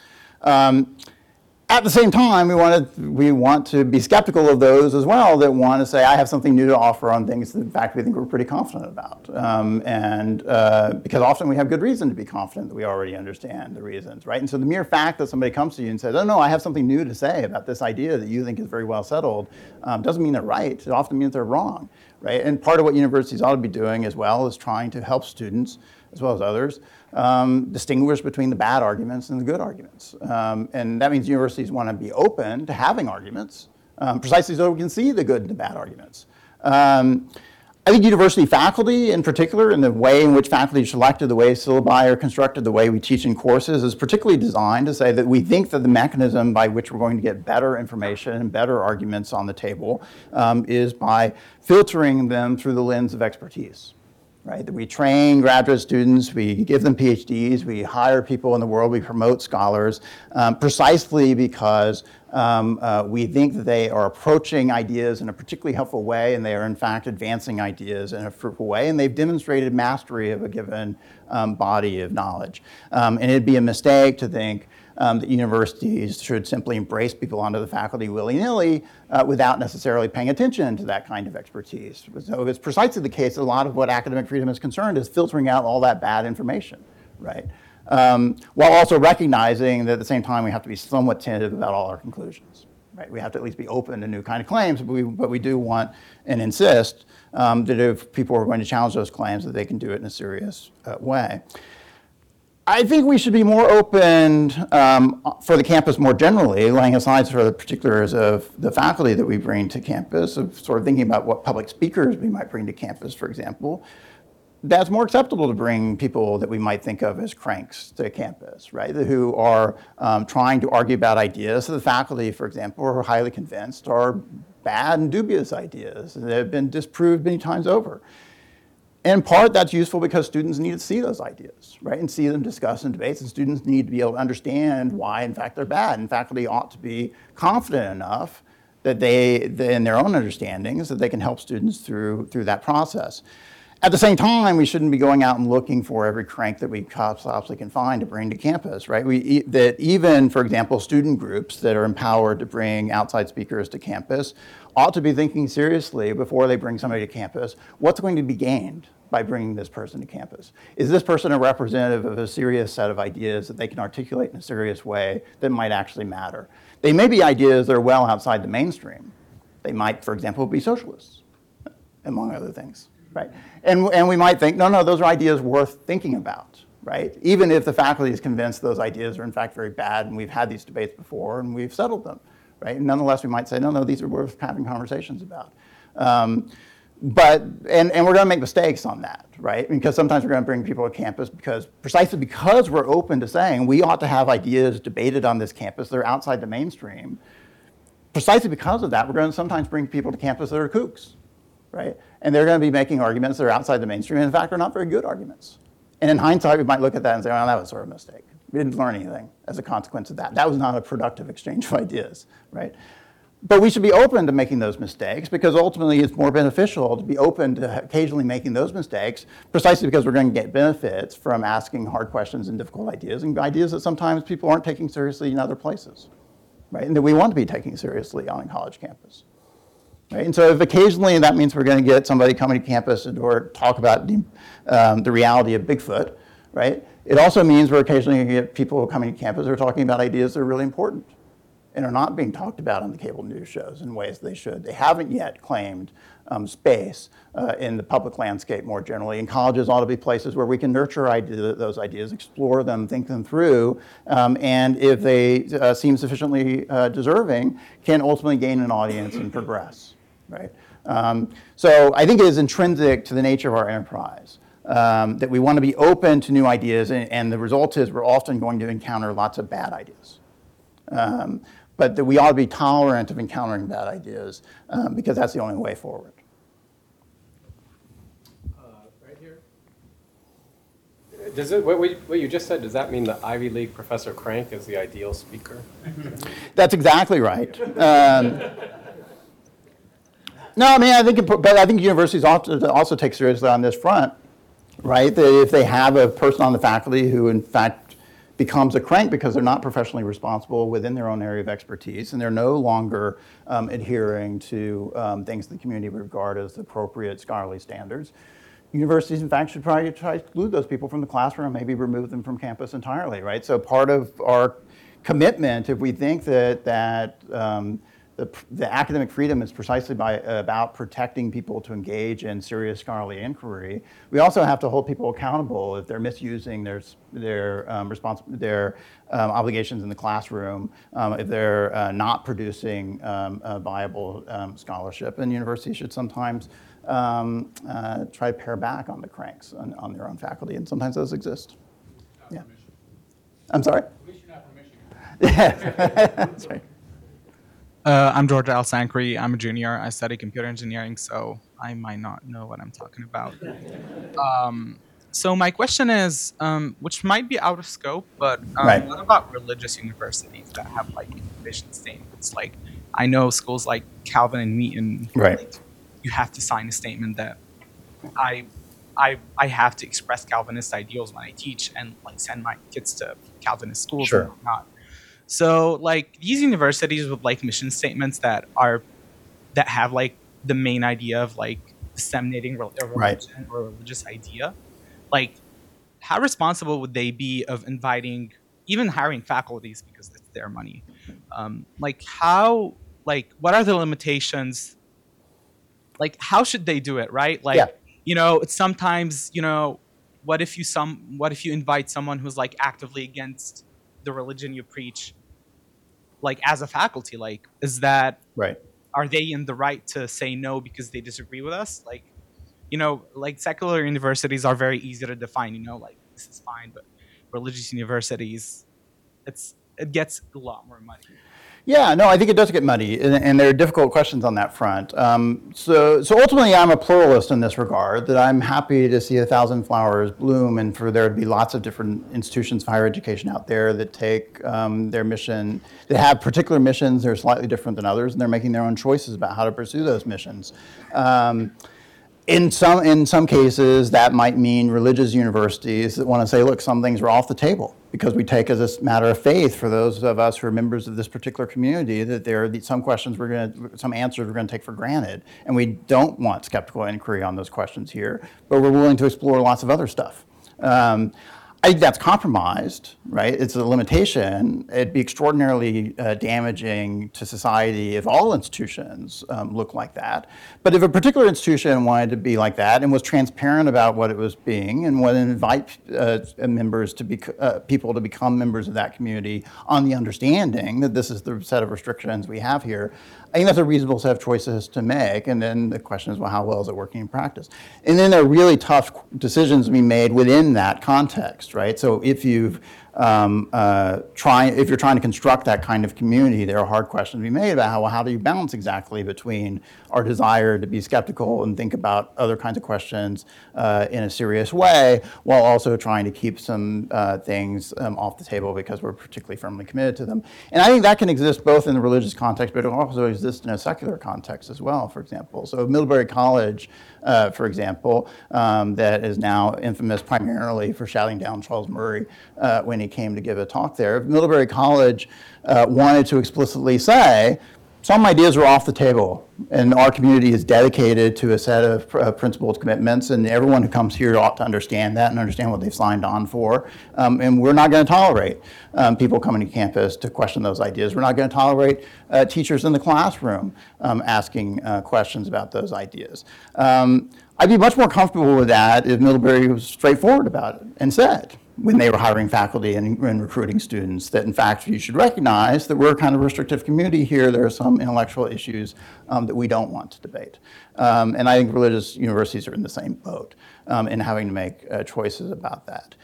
At the same time, we want, to, we want to be skeptical of those as well that want to say, I have something new to offer on things that, in fact, we think we're pretty confident about. Um, and uh, because often we have good reason to be confident that we already understand the reasons, right? And so the mere fact that somebody comes to you and says, oh, no, I have something new to say about this idea that you think is very well settled, um, doesn't mean they're right. It often means they're wrong, right? And part of what universities ought to be doing as well is trying to help students, as well as others, um, distinguish between the bad arguments and the good arguments. Um, and that means universities want to be open to having arguments, um, precisely so we can see the good and the bad arguments. Um, I think university faculty in particular, and the way in which faculty are selected, the way syllabi are constructed, the way we teach in courses is particularly designed to say that we think that the mechanism by which we're going to get better information and better arguments on the table um, is by filtering them through the lens of expertise right? That we train graduate students, we give them PhDs, we hire people in the world, we promote scholars, um, precisely because um, uh, we think that they are approaching ideas in a particularly helpful way, and they are in fact advancing ideas in a fruitful way, and they've demonstrated mastery of a given um, body of knowledge. Um, and it'd be a mistake to think um, that universities should simply embrace people onto the faculty willy-nilly uh, without necessarily paying attention to that kind of expertise. So it's precisely the case that a lot of what academic freedom is concerned is filtering out all that bad information, right? Um, while also recognizing that at the same time we have to be somewhat tentative about all our conclusions. Right? We have to at least be open to new kind of claims, but we, but we do want and insist um, that if people are going to challenge those claims, that they can do it in a serious uh, way. I think we should be more open um, for the campus more generally, laying aside sort of the particulars of the faculty that we bring to campus, of sort of thinking about what public speakers we might bring to campus, for example. That's more acceptable to bring people that we might think of as cranks to campus, right? Who are um, trying to argue about ideas. So the faculty, for example, are highly convinced are bad and dubious ideas that have been disproved many times over. In part, that's useful because students need to see those ideas, right, and see them discussed in debates, and students need to be able to understand why, in fact, they're bad. And faculty ought to be confident enough that they, in their own understandings, that they can help students through, through that process. At the same time, we shouldn't be going out and looking for every crank that we possibly can find to bring to campus, right? We, that even, for example, student groups that are empowered to bring outside speakers to campus ought to be thinking seriously before they bring somebody to campus, what's going to be gained by bringing this person to campus? Is this person a representative of a serious set of ideas that they can articulate in a serious way that might actually matter? They may be ideas that are well outside the mainstream. They might, for example, be socialists, among other things right? And, and we might think, no, no, those are ideas worth thinking about, right? Even if the faculty is convinced those ideas are in fact very bad and we've had these debates before and we've settled them, right? And nonetheless, we might say, no, no, these are worth having conversations about. Um, but, and, and we're gonna make mistakes on that, right? Because sometimes we're gonna bring people to campus because, precisely because we're open to saying we ought to have ideas debated on this campus that are outside the mainstream, precisely because of that, we're gonna sometimes bring people to campus that are kooks, right? And they're going to be making arguments that are outside the mainstream, and in fact, are not very good arguments. And in hindsight, we might look at that and say, well, that was sort of a mistake. We didn't learn anything as a consequence of that. That was not a productive exchange of ideas, right? But we should be open to making those mistakes because ultimately it's more beneficial to be open to occasionally making those mistakes precisely because we're going to get benefits from asking hard questions and difficult ideas and ideas that sometimes people aren't taking seriously in other places, right? And that we want to be taking seriously on a college campus. Right? And so if occasionally that means we're going to get somebody coming to campus or talk about the, um, the reality of Bigfoot, right? It also means we're occasionally going to get people coming to campus who are talking about ideas that are really important and are not being talked about on the cable news shows in ways they should. They haven't yet claimed um, space uh, in the public landscape more generally. And colleges ought to be places where we can nurture idea, those ideas, explore them, think them through, um, and if they uh, seem sufficiently uh, deserving, can ultimately gain an audience and progress right? Um, so I think it is intrinsic to the nature of our enterprise um, that we want to be open to new ideas, and, and, the result is we're often going to encounter lots of bad ideas. Um, but that we ought to be tolerant of encountering bad ideas um, because that's the only way forward. Uh, right here. Does it, what, we, what you just said, does that mean that Ivy League Professor Crank is the ideal speaker? That's exactly right. No, I mean, I think, but I think universities also take seriously on this front, right? That if they have a person on the faculty who, in fact, becomes a crank because they're not professionally responsible within their own area of expertise and they're no longer um, adhering to um, things the community would regard as appropriate scholarly standards. Universities, in fact, should probably try to exclude those people from the classroom, maybe remove them from campus entirely, right? So part of our commitment, if we think that that um, the, the academic freedom is precisely by, about protecting people to engage in serious scholarly inquiry. We also have to hold people accountable if they're misusing their, their, um, respons- their um, obligations in the classroom, um, if they're uh, not producing um, viable um, scholarship. And universities should sometimes um, uh, try to pare back on the cranks on, on, their own faculty, and sometimes those exist. yeah. I'm sorry? At least you're not from Michigan. Yeah, that's right. Uh, I'm George Al Sankri. I'm a junior. I study computer engineering, so I might not know what I'm talking about. Um, so my question is, um, which might be out of scope, but um, Right. what about religious universities that have like vision statements? Like, I know schools like Calvin and Wheaton, Right. like, you have to sign a statement that I, I, I have to express Calvinist ideals when I teach and like send my kids to Calvinist schools Sure. and whatnot. So like these universities with like mission statements that are that have like the main idea of like disseminating a Right. or a religious idea, like how responsible would they be of inviting even hiring faculties because it's their money? Um, like how like what are the limitations? Like how should they do it? Right? Like Yeah. you know, it's sometimes you know, what if you some what if you invite someone who's like actively against the religion you preach? Like as a faculty, like is that Right. are they in the right to say no because they disagree with us like you know like secular universities are very easy to define you know like this is fine but religious universities it's it gets a lot more money Yeah, no, I think it does get muddy, and, and there are difficult questions on that front. Um, so, so ultimately, I'm a pluralist in this regard. That I'm happy to see a thousand flowers bloom, and for there to be lots of different institutions of higher education out there that take um, their mission, that have particular missions. They're slightly different than others, and they're making their own choices about how to pursue those missions. Um, in some in some cases, that might mean religious universities that want to say, look, some things are off the table because we take as a matter of faith for those of us who are members of this particular community that there are some questions we're going to some answers we're going to take for granted, and we don't want skeptical inquiry on those questions here, but we're willing to explore lots of other stuff. Um, I think that's compromised, right? It's a limitation. It'd be extraordinarily uh, damaging to society if all institutions um, look like that. But if a particular institution wanted to be like that and was transparent about what it was being and would invite uh, members to be uh, people to become members of that community on the understanding that this is the set of restrictions we have here, I think that's a reasonable set of choices to make. And then the question is, well, how well is it working in practice? And then there are really tough decisions to be made within that context, right? So if you've um, uh, try, if you're trying to construct that kind of community, there are hard questions to be made about how, well, how do you balance exactly between our desire to be skeptical and think about other kinds of questions uh, in a serious way, while also trying to keep some uh, things um, off the table because we're particularly firmly committed to them. And I think that can exist both in the religious context, but it also exists in a secular context as well, for example. So Middlebury College, uh, for example, um, that is now infamous primarily for shouting down Charles Murray uh, when he came to give a talk there. Middlebury College uh, wanted to explicitly say, some ideas are off the table, and our community is dedicated to a set of uh, principled commitments, and everyone who comes here ought to understand that and understand what they've signed on for. Um, and we're not going to tolerate um, people coming to campus to question those ideas. We're not going to tolerate uh, teachers in the classroom um, asking uh, questions about those ideas. Um, I'd be much more comfortable with that if Middlebury was straightforward about it and said, when they were hiring faculty and, and recruiting students that in fact you should recognize that we're a kind of restrictive community here. There are some intellectual issues um, that we don't want to debate. Um, and I think religious universities are in the same boat um, in having to make uh, choices about that.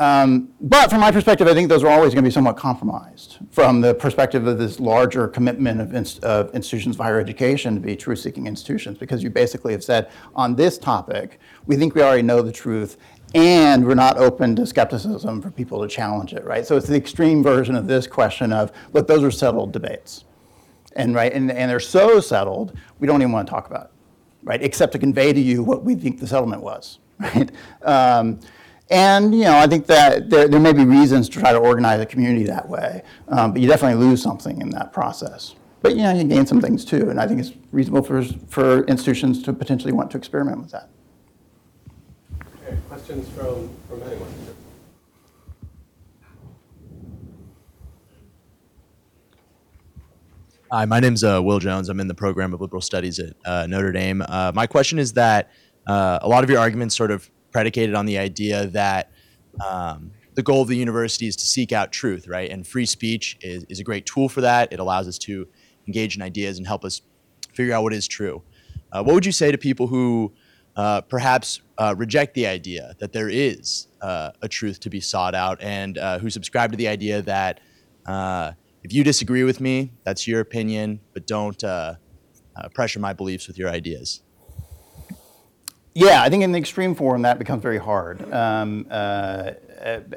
Um, but from my perspective, I think those are always going to be somewhat compromised from the perspective of this larger commitment of, inst- of institutions of higher education to be truth seeking institutions, because you basically have said on this topic, we think we already know the truth and we're not open to skepticism for people to challenge it, right? So it's the extreme version of this question of, look, those are settled debates. And, right, and, and they're so settled, we don't even want to talk about it, right? Except to convey to you what we think the settlement was, right? Um, and, you know, I think that there, there may be reasons to try to organize a community that way, um, but you definitely lose something in that process. But, you know, you gain some things too, and I think it's reasonable for, for institutions to potentially want to experiment with that. Okay, questions from, from anyone? Hi, my name's uh, Will Jones. I'm in the program of liberal studies at uh, Notre Dame. Uh, my question is that uh, a lot of your arguments sort of predicated on the idea that um, the goal of the university is to seek out truth, right? And free speech is, is a great tool for that. It allows us to engage in ideas and help us figure out what is true. Uh, what would you say to people who uh, perhaps uh, reject the idea that there is uh, a truth to be sought out and uh, who subscribe to the idea that uh, if you disagree with me, that's your opinion, but don't uh, pressure my beliefs with your ideas. Yeah, I think in the extreme form that becomes very hard, um, and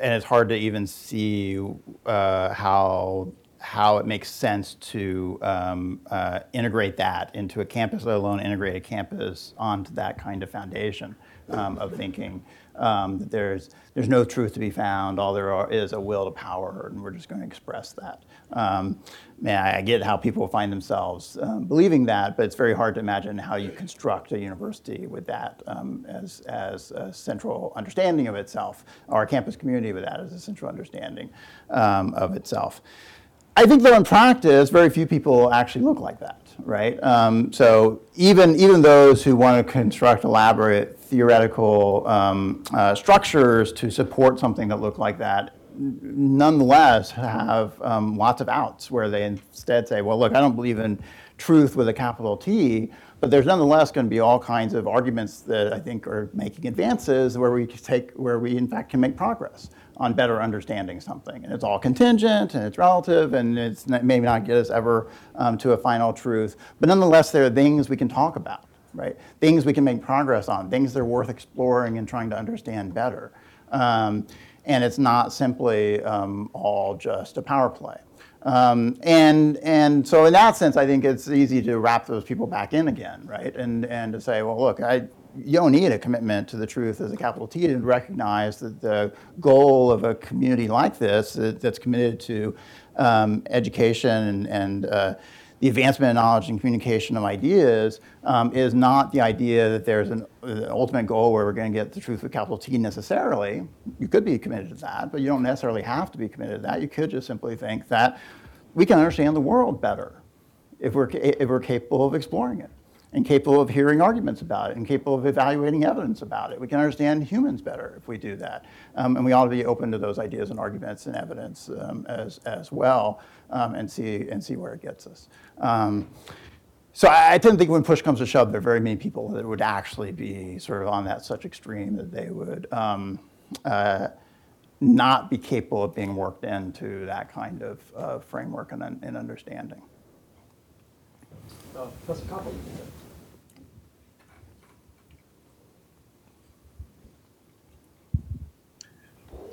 it's hard to even see how how it makes sense to um, uh, integrate that into a campus, let alone integrate a campus onto that kind of foundation um, of thinking. Um, that there's there's no truth to be found. All there are, is a will to power, and we're just going to express that. Um, man, I get how people find themselves um, believing that, but it's very hard to imagine how you construct a university with that um, as as a central understanding of itself, or a campus community with that as a central understanding of itself. I think though in practice, very few people actually look like that, right? Um, so even even those who want to construct elaborate theoretical um, uh, structures to support something that look like that, nonetheless have um, lots of outs where they instead say, well, look, I don't believe in truth with a capital T, but there's nonetheless going to be all kinds of arguments that I think are making advances where we take where we in fact can make progress on better understanding something. And it's all contingent and it's relative and it's not, maybe not get us ever um, to a final truth. But nonetheless, there are things we can talk about, right? Things we can make progress on, things that are worth exploring and trying to understand better. Um, and it's not simply um, all just a power play. Um, and and so in that sense, I think it's easy to wrap those people back in again, right? And and to say, well, look, I you don't need a commitment to the truth as a capital T to recognize that the goal of a community like this that, that's committed to um, education and, and uh, the advancement of knowledge and communication of ideas um, is not the idea that there's an, an ultimate goal where we're going to get the truth with capital T necessarily. You could be committed to that, but you don't necessarily have to be committed to that. You could just simply think that we can understand the world better if we're, if we're capable of exploring it and capable of hearing arguments about it and capable of evaluating evidence about it. We can understand humans better if we do that. Um, and we ought to be open to those ideas and arguments and evidence um, as, as well um, and, see, and see where it gets us. Um, so I, I tend to think when push comes to shove, there are very many people that would actually be sort of on that such extreme that they would um, uh, not be capable of being worked into that kind of uh, framework and, and understanding.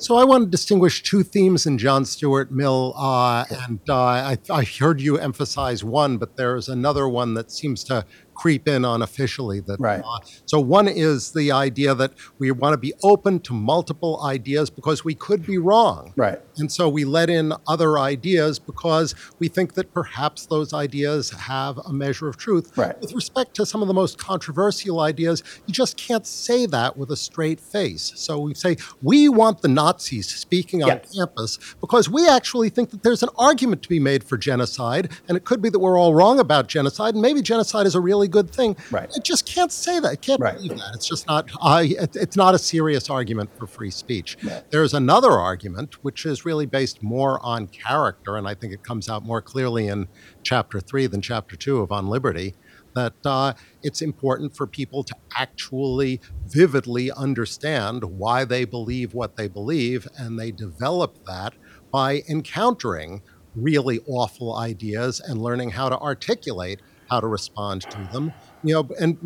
So I want to distinguish two themes in John Stuart Mill, uh, and uh, I, I heard you emphasize one, but there's another one that seems to creep in unofficially. That Right. uh, so one is the idea that we want to be open to multiple ideas because we could be wrong, Right. And so we let in other ideas because we think that perhaps those ideas have a measure of truth. Right. With respect to some of the most controversial ideas, you just can't say that with a straight face. So we say, we want the Nazis speaking on Yes. campus because we actually think that there's an argument to be made for genocide, and it could be that we're all wrong about genocide, and maybe genocide is a really good thing. Right. It just can't say that. It can't Right. believe that. It's just not. Uh, it, it's not a serious argument for free speech. Right. There's another argument which is really based more on character, and I think it comes out more clearly in chapter three than chapter two of On Liberty. That uh, it's important for people to actually vividly understand why they believe what they believe, and they develop that by encountering really awful ideas and learning how to articulate how to respond to them. You know, and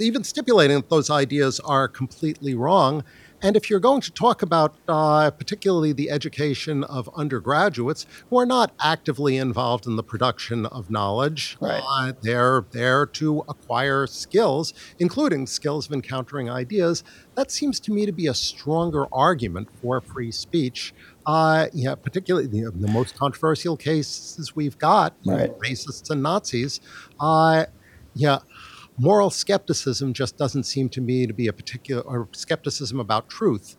even stipulating that those ideas are completely wrong. And if you're going to talk about uh, particularly the education of undergraduates who are not actively involved in the production of knowledge, Right. uh, they're there to acquire skills, including skills of encountering ideas. That seems to me to be a stronger argument for free speech. Uh, yeah, particularly the, the most controversial cases we've got, Right. racists and Nazis. Uh, yeah, moral skepticism just doesn't seem to me to be a particular, or skepticism about truth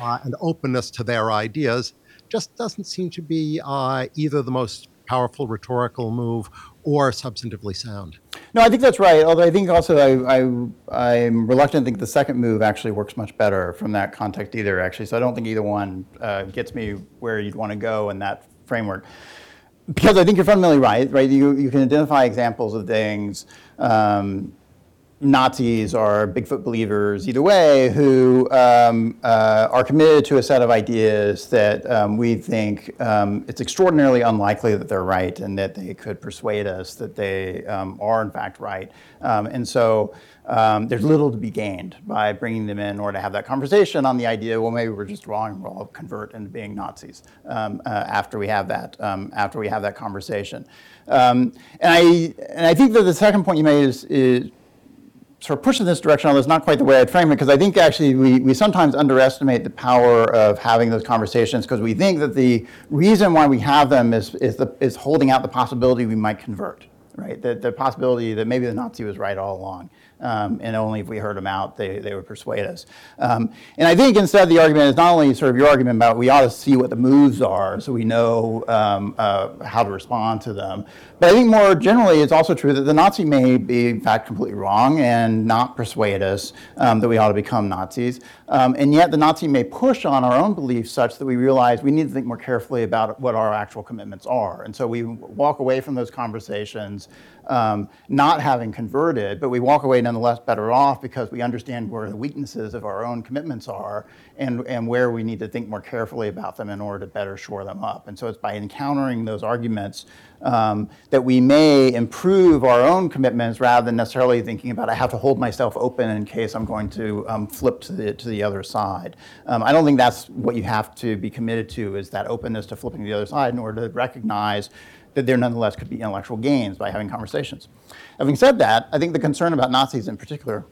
uh, and openness to their ideas just doesn't seem to be uh, either the most powerful rhetorical move or substantively sound. No, I think that's right. Although I think also I, I'm reluctant to think the second move actually works much better from that context either, actually. So I don't think either one uh, gets me where you'd want to go in that framework. Because I think you're fundamentally right, right? You, you can identify examples of things um, Nazis or Bigfoot believers, either way, who um, uh, are committed to a set of ideas that um, we think um, it's extraordinarily unlikely that they're right and that they could persuade us that they um, are in fact right. Um, and so um, there's little to be gained by bringing them in or to have that conversation on the idea, well, maybe we're just wrong we'll all convert into being Nazis uh, after we have that after we have that conversation. And I and I think that the second point you made is, is sort of push in this direction, although it's not quite the way I'd frame it, because I think actually we, we sometimes underestimate the power of having those conversations because we think that the reason why we have them is, is, the, is holding out the possibility we might convert, right? The, the possibility that maybe the Nazi was right all along. Um, and only if we heard them out, they, they would persuade us. Um, and I think instead the argument is not only sort of your argument about we ought to see what the moves are so we know um, uh, how to respond to them, but I think more generally it's also true that the Nazi may be in fact completely wrong and not persuade us um, that we ought to become Nazis. Um, and yet the Nazi may push on our own beliefs such that we realize we need to think more carefully about what our actual commitments are. And so we walk away from those conversations um, not having converted, but we walk away nonetheless better off because we understand where the weaknesses of our own commitments are and, and where we need to think more carefully about them in order to better shore them up. And so it's by encountering those arguments um, that we may improve our own commitments rather than necessarily thinking about I have to hold myself open in case I'm going to um, flip to the, to the other side. Um, I don't think that's what you have to be committed to is that openness to flipping to the other side in order to recognize that there nonetheless could be intellectual gains by having conversations. Having said that, I think the concern about Nazis in particular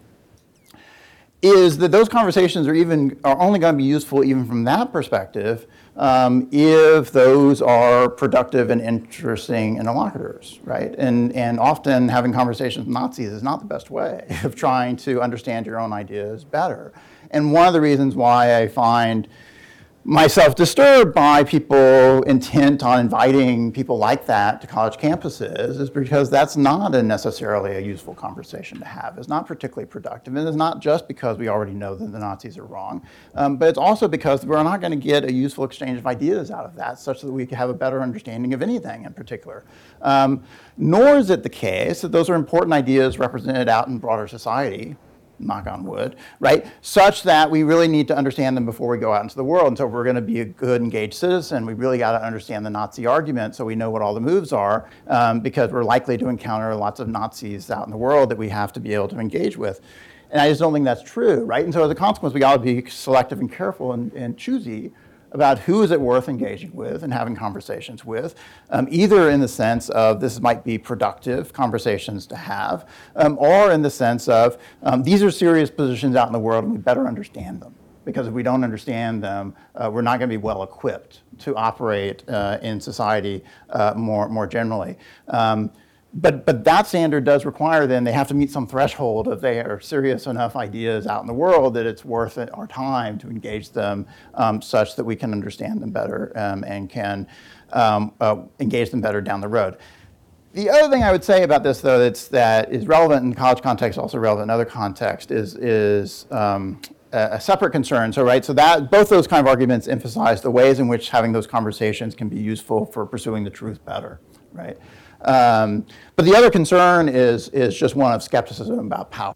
is that those conversations are even are only going to be useful even from that perspective um, if those are productive and interesting interlocutors, right? And and often having conversations with Nazis is not the best way of trying to understand your own ideas better. And one of the reasons why I find myself disturbed by people intent on inviting people like that to college campuses is because that's not a necessarily a useful conversation to have. It's not particularly productive, and it's not just because we already know that the Nazis are wrong, um, but it's also because we're not going to get a useful exchange of ideas out of that, such that we can have a better understanding of anything in particular. Um, nor is it the case that those are important ideas represented out in broader society knock on wood, right? Such that we really need to understand them before we go out into the world. And so if we're going to be a good, engaged citizen, we really got to understand the Nazi argument so we know what all the moves are, um, because we're likely to encounter lots of Nazis out in the world that we have to be able to engage with. And I just don't think that's true, right? And so as a consequence, we got to be selective and careful and, and choosy about who is it worth engaging with and having conversations with, um, either in the sense of this might be productive conversations to have, um, or in the sense of um, these are serious positions out in the world and we better understand them. Because if we don't understand them, uh, we're not going to be well equipped to operate uh, in society uh, more, more generally. But, but that standard does require then they have to meet some threshold if they are serious enough ideas out in the world that it's worth our time to engage them um, such that we can understand them better um, and can um, uh, engage them better down the road. The other thing I would say about this, though, that's, that is relevant in college context, also relevant in other contexts, is, is um, a, a separate concern. So, right, so that both those kind of arguments emphasize the ways in which having those conversations can be useful for pursuing the truth better, right? Um, but the other concern is, is just one of skepticism about power.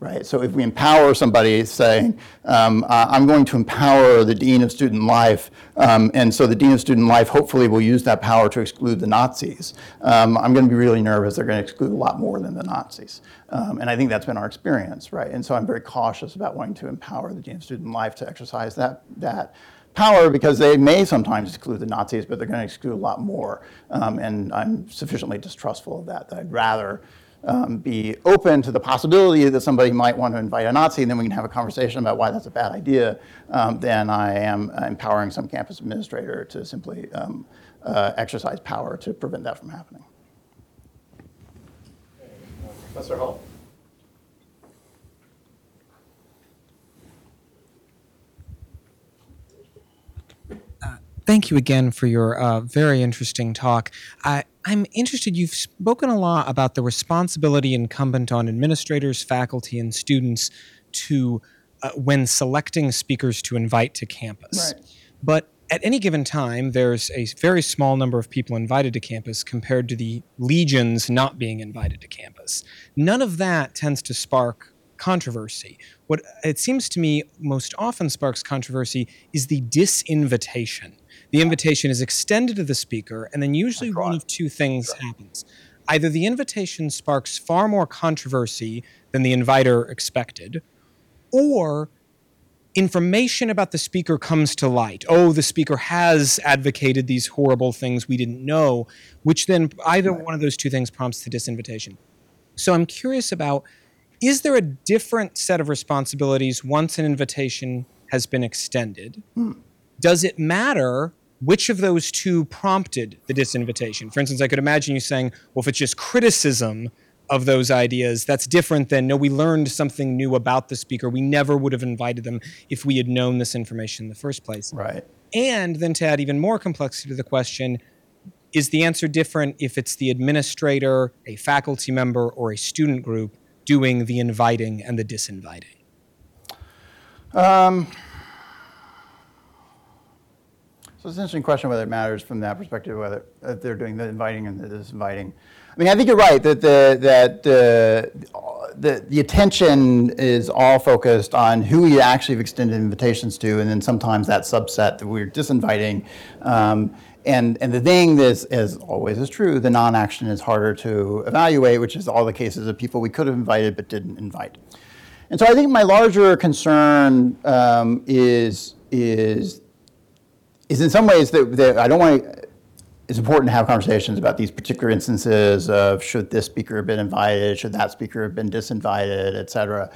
Right, so if we empower somebody saying, um, uh, I'm going to empower the Dean of Student Life, um, and so the Dean of Student Life hopefully will use that power to exclude the Nazis, um, I'm going to be really nervous they're going to exclude a lot more than the Nazis. Um, and I think that's been our experience, right? And so I'm very cautious about wanting to empower the Dean of Student Life to exercise that, that power because they may sometimes exclude the Nazis, but they're going to exclude a lot more. Um, and I'm sufficiently distrustful of that, that I'd rather um, be open to the possibility that somebody might want to invite a Nazi, and then we can have a conversation about why that's a bad idea, um, than I am empowering some campus administrator to simply um, uh, exercise power to prevent that from happening. Professor Hall? Thank you again for your uh, very interesting talk. I, I'm interested, you've spoken a lot about the responsibility incumbent on administrators, faculty, and students to, uh, when selecting speakers to invite to campus. Right. But at any given time, there's a very small number of people invited to campus compared to the legions not being invited to campus. None of that tends to spark controversy. What it seems to me most often sparks controversy is the disinvitation. The invitation is extended to the speaker, and then usually one of two things happens. Either the invitation sparks far more controversy than the inviter expected, or information about the speaker comes to light. Oh, the speaker has advocated these horrible things we didn't know, which then either one of those two things prompts the disinvitation. So I'm curious about is there a different set of responsibilities once an invitation has been extended? Hmm. Does it matter which of those two prompted the disinvitation? For instance, I could imagine you saying, well, if it's just criticism of those ideas, that's different than, no, we learned something new about the speaker. We never would have invited them if we had known this information in the first place. Right. And then to add even more complexity to the question, is the answer different if it's the administrator, a faculty member, or a student group doing the inviting and the disinviting? Um, so it's an interesting question whether it matters from that perspective, whether they're doing the inviting and the disinviting. I mean, I think you're right that the that uh, the the attention is all focused on who we actually have extended invitations to, and then sometimes that subset that we're disinviting. Um, and, and the thing that, as always is true, the non-action is harder to evaluate, which is all the cases of people we could have invited but didn't invite. And so I think my larger concern um, is, is, is in some ways that, that I don't want to, it's important to have conversations about these particular instances of should this speaker have been invited, should that speaker have been disinvited, et cetera.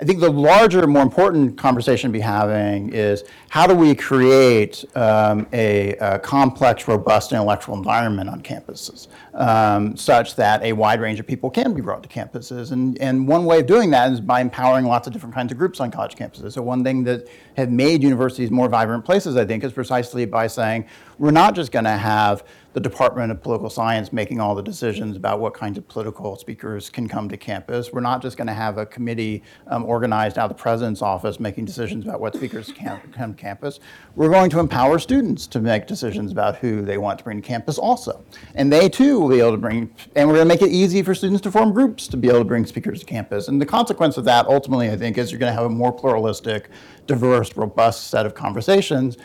I think the larger, more important conversation to be having is how do we create um, a, a, complex, robust intellectual environment on campuses um, such that a wide range of people can be brought to campuses. And, and one way of doing that is by empowering lots of different kinds of groups on college campuses. So one thing that have made universities more vibrant places, I think, is precisely by saying we're not just going to have the Department of Political Science making all the decisions about what kinds of political speakers can come to campus. We're not just going to have a committee um, organized out of the president's office making decisions about what speakers can come to campus. We're going to empower students to make decisions about who they want to bring to campus also. And they too will be able to bring, and we're going to make it easy for students to form groups to be able to bring speakers to campus. And the consequence of that ultimately, I think, is you're going to have a more pluralistic, diverse, robust set of conversations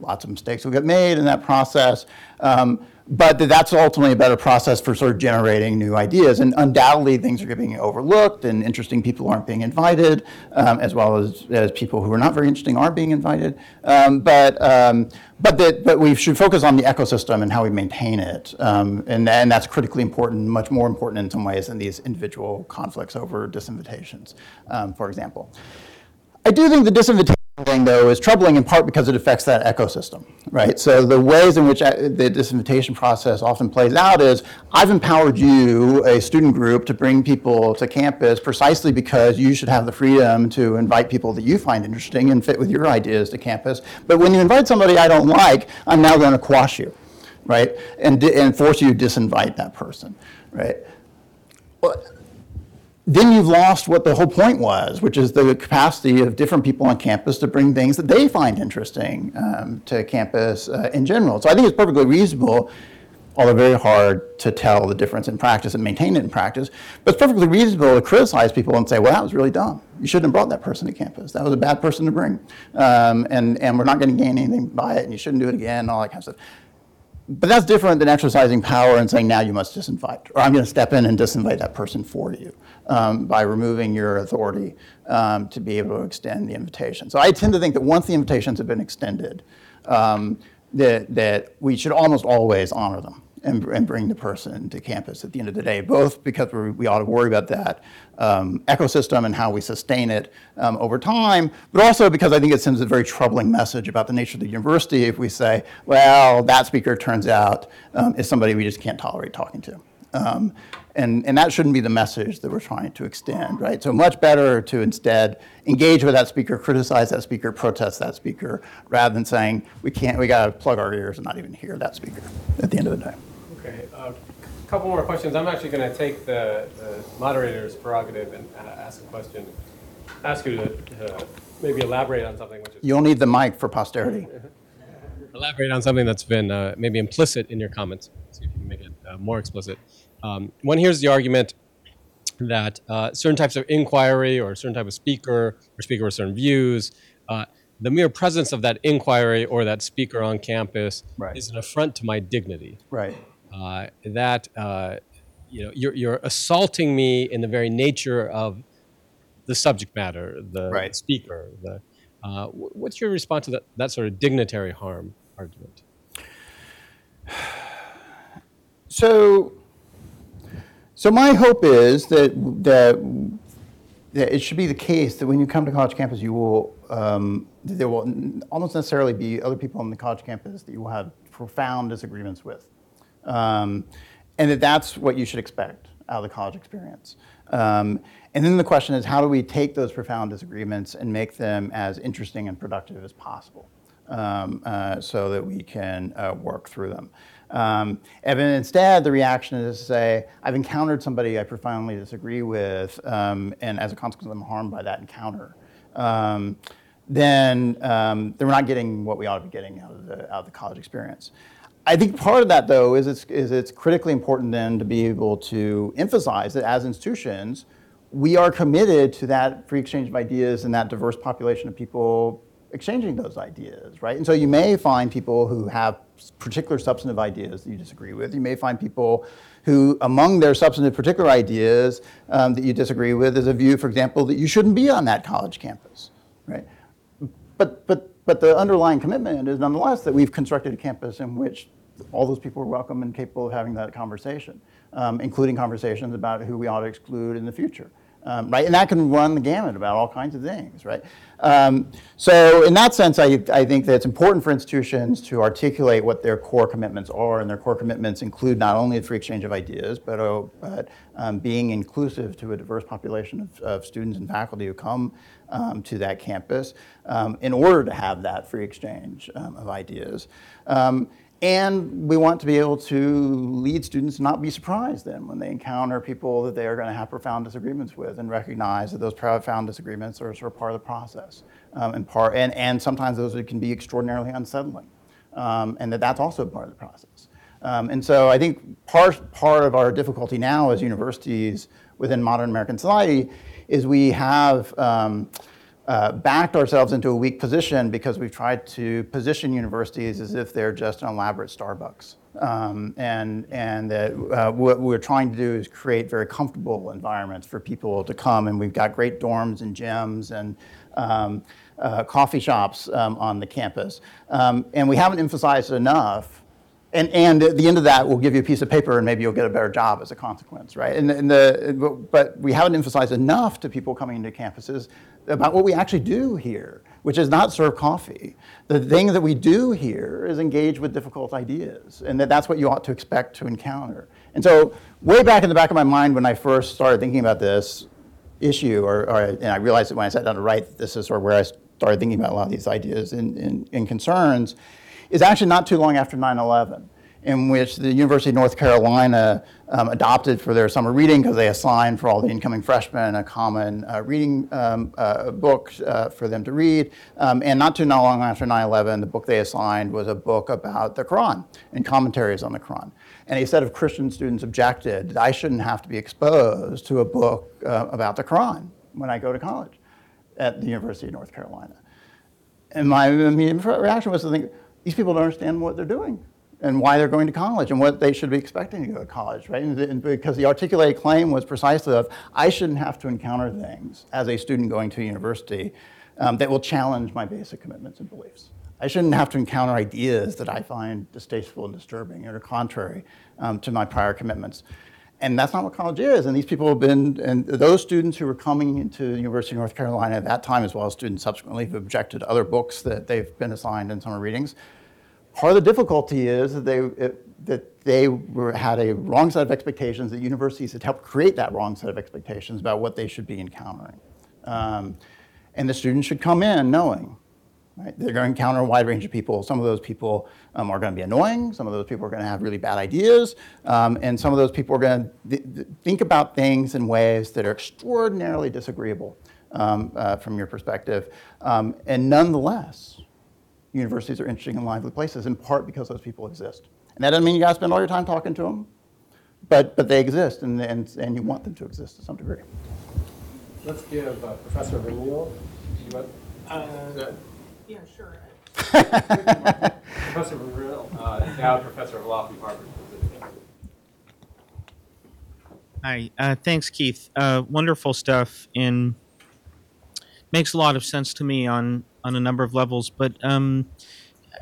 lots of mistakes will get made in that process. Um, but that's ultimately a better process for sort of generating new ideas. And undoubtedly, things are being overlooked, and interesting people aren't being invited, um, as well as, as people who are not very interesting aren't being invited. Um, but um, but that but we should focus on the ecosystem and how we maintain it, um, and and that's critically important, much more important in some ways than these individual conflicts over disinvitations, um, for example. I do think the disinvitation thing, though, is troubling in part because it affects that ecosystem, right? So the ways in which uh, the disinvitation process often plays out is I've empowered you, a student group, to bring people to campus precisely because you should have the freedom to invite people that you find interesting and fit with your ideas to campus. But when you invite somebody I don't like, I'm now going to quash you, right? And, and force you to disinvite that person, right? Well, then you've lost what the whole point was, which is the capacity of different people on campus to bring things that they find interesting um, to campus uh, in general. So I think it's perfectly reasonable, although very hard to tell the difference in practice and maintain it in practice, but it's perfectly reasonable to criticize people and say, well, that was really dumb. You shouldn't have brought that person to campus. That was a bad person to bring. Um, and, and we're not going to gain anything by it, and you shouldn't do it again, and all that kind of stuff but that's different than exercising power and saying now you must disinvite, or I'm going to step in and disinvite that person for you um, by removing your authority um, to be able to extend the invitation. So I tend to think that once the invitations have been extended, um, that, that we should almost always honor them and, and, bring the person to campus at the end of the day, both because we ought to worry about that um, ecosystem and how we sustain it um, over time, but also because I think it sends a very troubling message about the nature of the university if we say, well, that speaker turns out um, is somebody we just can't tolerate talking to. Um, and, and that shouldn't be the message that we're trying to extend, right? So much better to instead engage with that speaker, criticize that speaker, protest that speaker, rather than saying we can't, we got to plug our ears and not even hear that speaker at the end of the day. Okay, a uh, couple more questions. I'm actually going to take the, the moderator's prerogative and uh, ask a question, ask you to uh, maybe elaborate on something. Which is You'll need the mic for posterity. elaborate on something that's been uh, maybe implicit in your comments. See if you can make it uh, more explicit. Um, one hears the argument that uh, certain types of inquiry or a certain type of speaker or speaker with certain views, uh, the mere presence of that inquiry or that speaker on campus Right. is an affront to my dignity. Right. Uh, that uh, you know you're, you're assaulting me in the very nature of the subject matter, the Right. speaker. The uh, what's your response to that, that sort of dignitary harm argument? So, so my hope is that that, that it should be the case that when you come to college campus, you will um, there will almost necessarily be other people on the college campus that you will have profound disagreements with, um, and that that's what you should expect out of the college experience. Um, and then the question is, how do we take those profound disagreements and make them as interesting and productive as possible? um, uh, so that we can uh, work through them. Um, and instead, the reaction is to say, I've encountered somebody I profoundly disagree with, um, and as a consequence, I'm harmed by that encounter. Um, then, um, then we're not getting what we ought to be getting out of the, out of the college experience. I think part of that, though, is it's, is it's critically important then to be able to emphasize that as institutions, we are committed to that free exchange of ideas and that diverse population of people exchanging those ideas, right? And so you may find people who have particular substantive ideas that you disagree with. You may find people who, among their substantive particular ideas um, that you disagree with, is a view, for example, that you shouldn't be on that college campus, right? But, but, but the underlying commitment is nonetheless that we've constructed a campus in which all those people are welcome and capable of having that conversation, um, including conversations about who we ought to exclude in the future. Um, right, and that can run the gamut about all kinds of things, right? Um, so, in that sense, I, I think that it's important for institutions to articulate what their core commitments are, and their core commitments include not only the free exchange of ideas, but, uh, but um, being inclusive to a diverse population of, of students and faculty who come um, to that campus um, in order to have that free exchange um, of ideas. And we want to be able to lead students not be surprised then when they encounter people that they are going to have profound disagreements with and recognize that those profound disagreements are sort of part of the process. Um, and, part, and, and sometimes those can be extraordinarily unsettling. Um, and that that's also part of the process. Um, and so I think part, part of our difficulty now as universities within modern American society is we have um, uh, backed ourselves into a weak position because we've tried to position universities as if they're just an elaborate Starbucks. Um, and and that uh, what we're trying to do is create very comfortable environments for people to come. And we've got great dorms and gyms and um, uh, coffee shops um, on the campus. Um, and we haven't emphasized enough and, and at the end of that, we'll give you a piece of paper and maybe you'll get a better job as a consequence, right? And, and the, but we haven't emphasized enough to people coming into campuses about what we actually do here, which is not serve coffee. The thing that we do here is engage with difficult ideas, and that that's what you ought to expect to encounter. And so, way back in the back of my mind when I first started thinking about this issue, or, or and I realized that when I sat down to write, this is sort of where I started thinking about a lot of these ideas and, and, and concerns, is actually not too long after 9 11, in which the University of North Carolina um, adopted for their summer reading, because they assigned for all the incoming freshmen a common uh, reading um, uh, book uh, for them to read. Um, and not too long after 9 11, the book they assigned was a book about the Quran and commentaries on the Quran. And a set of Christian students objected that I shouldn't have to be exposed to a book uh, about the Quran when I go to college at the University of North Carolina. And my immediate reaction was to think, these people don't understand what they're doing and why they're going to college and what they should be expecting to go to college, right? And, and because the articulated claim was precisely of, I shouldn't have to encounter things as a student going to university um, that will challenge my basic commitments and beliefs. I shouldn't have to encounter ideas that I find distasteful and disturbing or contrary um, to my prior commitments. And that's not what college is. And these people have been, and those students who were coming into the University of North Carolina at that time, as well as students subsequently who objected to other books that they've been assigned in summer readings, part of the difficulty is that they, it, that they were, had a wrong set of expectations, that universities had helped create that wrong set of expectations about what they should be encountering. Um, and the students should come in knowing Right? They're going to encounter a wide range of people. Some of those people um, are going to be annoying. Some of those people are going to have really bad ideas. Um, and some of those people are going to th- th- think about things in ways that are extraordinarily disagreeable um, uh, from your perspective. Um, and nonetheless, universities are interesting and lively places, in part because those people exist. And that doesn't mean you gotta spend all your time talking to them, but, but they exist, and, and, and you want them to exist to some degree. Let's give uh, Professor Vermeule. you want- Yeah, sure. Professor Vermeule, uh, endowed professor of law from Harvard. Hi, uh, thanks, Keith. Uh, wonderful stuff, and makes a lot of sense to me on on a number of levels. But um,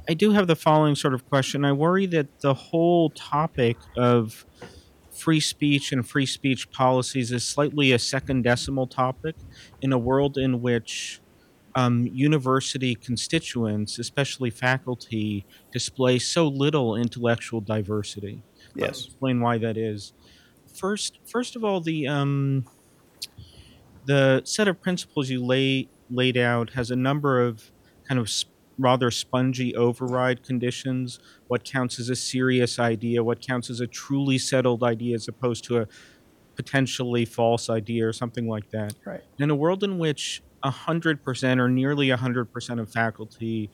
I do have the following sort of question. I worry that the whole topic of free speech and free speech policies is slightly a second decimal topic in a world in which um, university constituents, especially faculty, display so little intellectual diversity. Yes. explain why that is. First, first of all, the um, the set of principles you lay laid out has a number of kind of s- rather spongy override conditions. What counts as a serious idea? What counts as a truly settled idea, as opposed to a potentially false idea or something like that. Right. In a world in which 100% or nearly 100% of faculty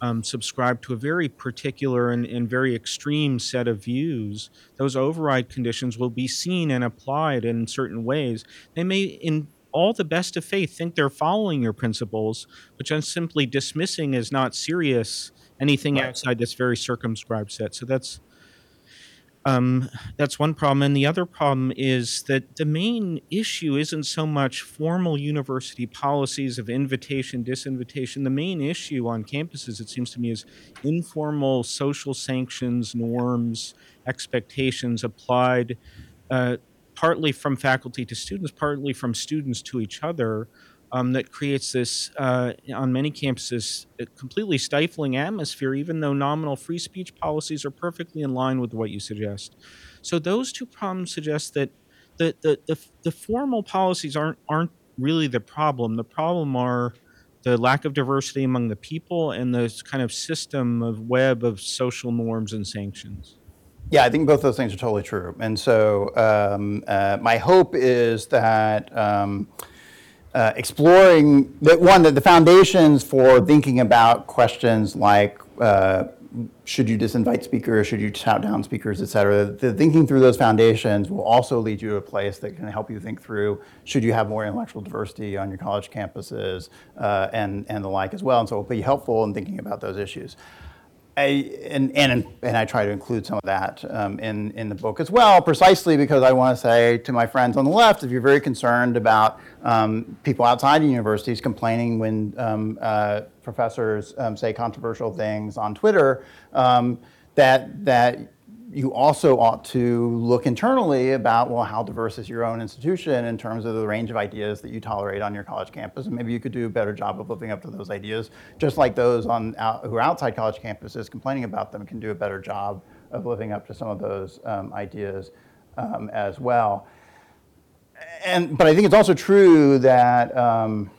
um, subscribe to a very particular and, and very extreme set of views, those override conditions will be seen and applied in certain ways. They may, in all the best of faith, think they're following your principles, which I'm simply dismissing as not serious anything Right. outside this very circumscribed set. So that's um, that's one problem. And the other problem is that the main issue isn't so much formal university policies of invitation, disinvitation. The main issue on campuses, it seems to me, is informal social sanctions, norms, expectations applied uh, partly from faculty to students, partly from students to each other. Um, that creates this, uh, on many campuses, completely stifling atmosphere, even though nominal free speech policies are perfectly in line with what you suggest. So those two problems suggest that the, the, the, the formal policies aren't, aren't really the problem. The problem are the lack of diversity among the people and the kind of system of web of social norms and sanctions. Yeah, I think both those things are totally true. And so um, uh, my hope is that um, uh, exploring that one that the foundations for thinking about questions like uh, should you disinvite speakers, should you shout down speakers, et cetera, the thinking through those foundations will also lead you to a place that can help you think through should you have more intellectual diversity on your college campuses uh, and, and the like as well. And so it'll be helpful in thinking about those issues. I, and, and, and I try to include some of that um, in, in the book as well, precisely because I want to say to my friends on the left, if you're very concerned about um, people outside universities complaining when um, uh, professors um, say controversial things on Twitter, um, that, that you also ought to look internally about, well, how diverse is your own institution in terms of the range of ideas that you tolerate on your college campus? And maybe you could do a better job of living up to those ideas, just like those on, out, who are outside college campuses complaining about them can do a better job of living up to some of those um, ideas um, as well. And, but I think it's also true that, um,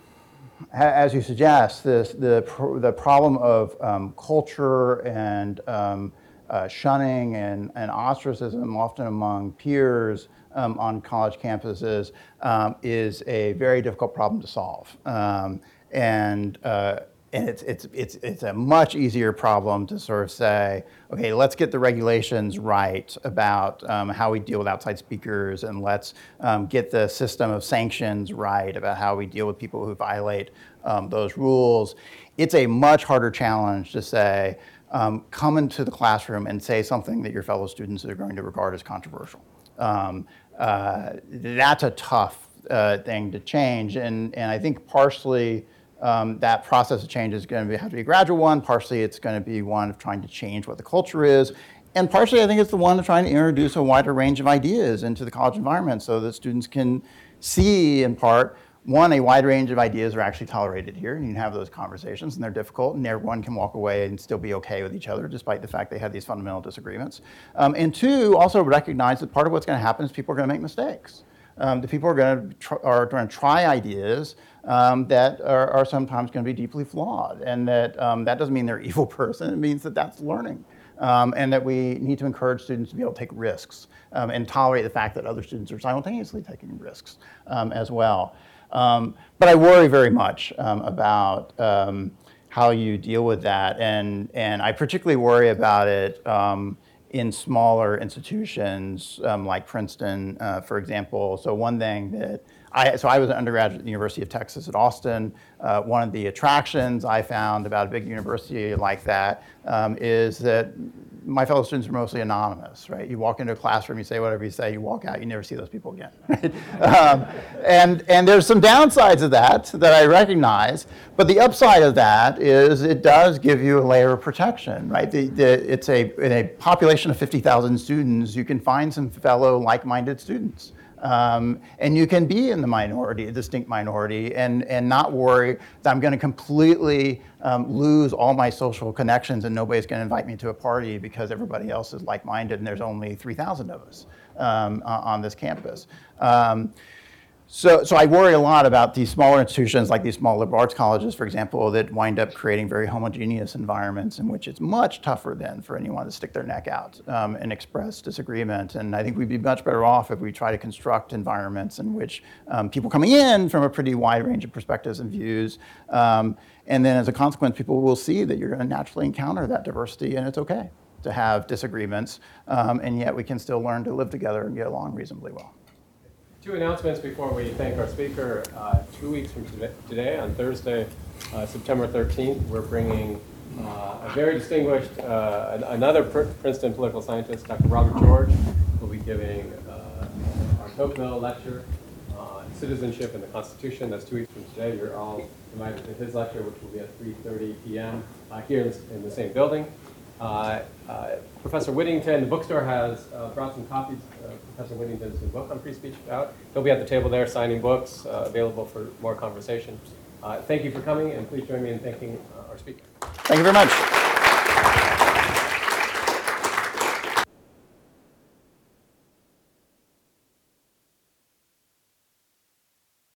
as you suggest, this, the, the problem of um, culture and um, uh, shunning and, and ostracism, often among peers um, on college campuses, um, is a very difficult problem to solve. Um, and uh, and it's, it's, it's, it's a much easier problem to sort of say, okay, let's get the regulations right about um, how we deal with outside speakers, and let's um, get the system of sanctions right about how we deal with people who violate um, those rules. It's a much harder challenge to say, um, come into the classroom and say something that your fellow students are going to regard as controversial. Um, uh, that's a tough uh, thing to change, and, and I think partially um, that process of change is going to have to be a gradual one. Partially, it's going to be one of trying to change what the culture is. And partially, I think it's the one of trying to introduce a wider range of ideas into the college environment so that students can see, in part, one, a wide range of ideas are actually tolerated here, and you can have those conversations, and they're difficult, and everyone can walk away and still be okay with each other, despite the fact they have these fundamental disagreements. Um, and two, also recognize that part of what's going to happen is people are going to make mistakes. Um, the people are going to are going to try ideas um, that are, are sometimes going to be deeply flawed, and that um, that doesn't mean they're evil person. It means that that's learning, um, and that we need to encourage students to be able to take risks um, and tolerate the fact that other students are simultaneously taking risks um, as well. Um, but I worry very much um, about how you deal with that. And, and I particularly worry about it um, in smaller institutions um, like Princeton, uh, for example. So one thing that I, so I was an undergraduate at the University of Texas at Austin. Uh, one of the attractions I found about a big university like that um, is that my fellow students are mostly anonymous, right? You walk into a classroom, you say whatever you say, you walk out, you never see those people again. Right? um, and, and there's some downsides of that that I recognize, but the upside of that is it does give you a layer of protection, right? The, the, it's a, in a population of 50,000 students, you can find some fellow like-minded students. Um, and you can be in the minority, a distinct minority, and, and not worry that I'm going to completely um, lose all my social connections and nobody's going to invite me to a party because everybody else is like minded and there's only 3,000 of us um, on this campus. So, so I worry a lot about these smaller institutions like these small liberal arts colleges, for example, that wind up creating very homogeneous environments in which it's much tougher then for anyone to stick their neck out um, and express disagreement. And I think we'd be much better off if we try to construct environments in which um, people coming in from a pretty wide range of perspectives and views, um, and then as a consequence, people will see that you're going to naturally encounter that diversity, and it's okay to have disagreements, um, and yet we can still learn to live together and get along reasonably well. Two announcements before we thank our speaker. Uh, Two weeks from today- on Thursday, uh, September 13th, we're bringing uh, a very distinguished, uh, an- another Pr- Princeton political scientist, Dr. Robert George, will be giving uh, our Tocqueville lecture on citizenship and the Constitution. That's two weeks from today. You're all invited to his lecture, which will be at 3:30 PM uh, here in the same building. Uh, uh, Professor Whittington, the bookstore has uh, brought some copies of Professor Whittington's new book on free speech out. He'll be at the table there signing books, available for more conversation. Thank you for coming, and please join me in thanking our speaker. Thank you very much.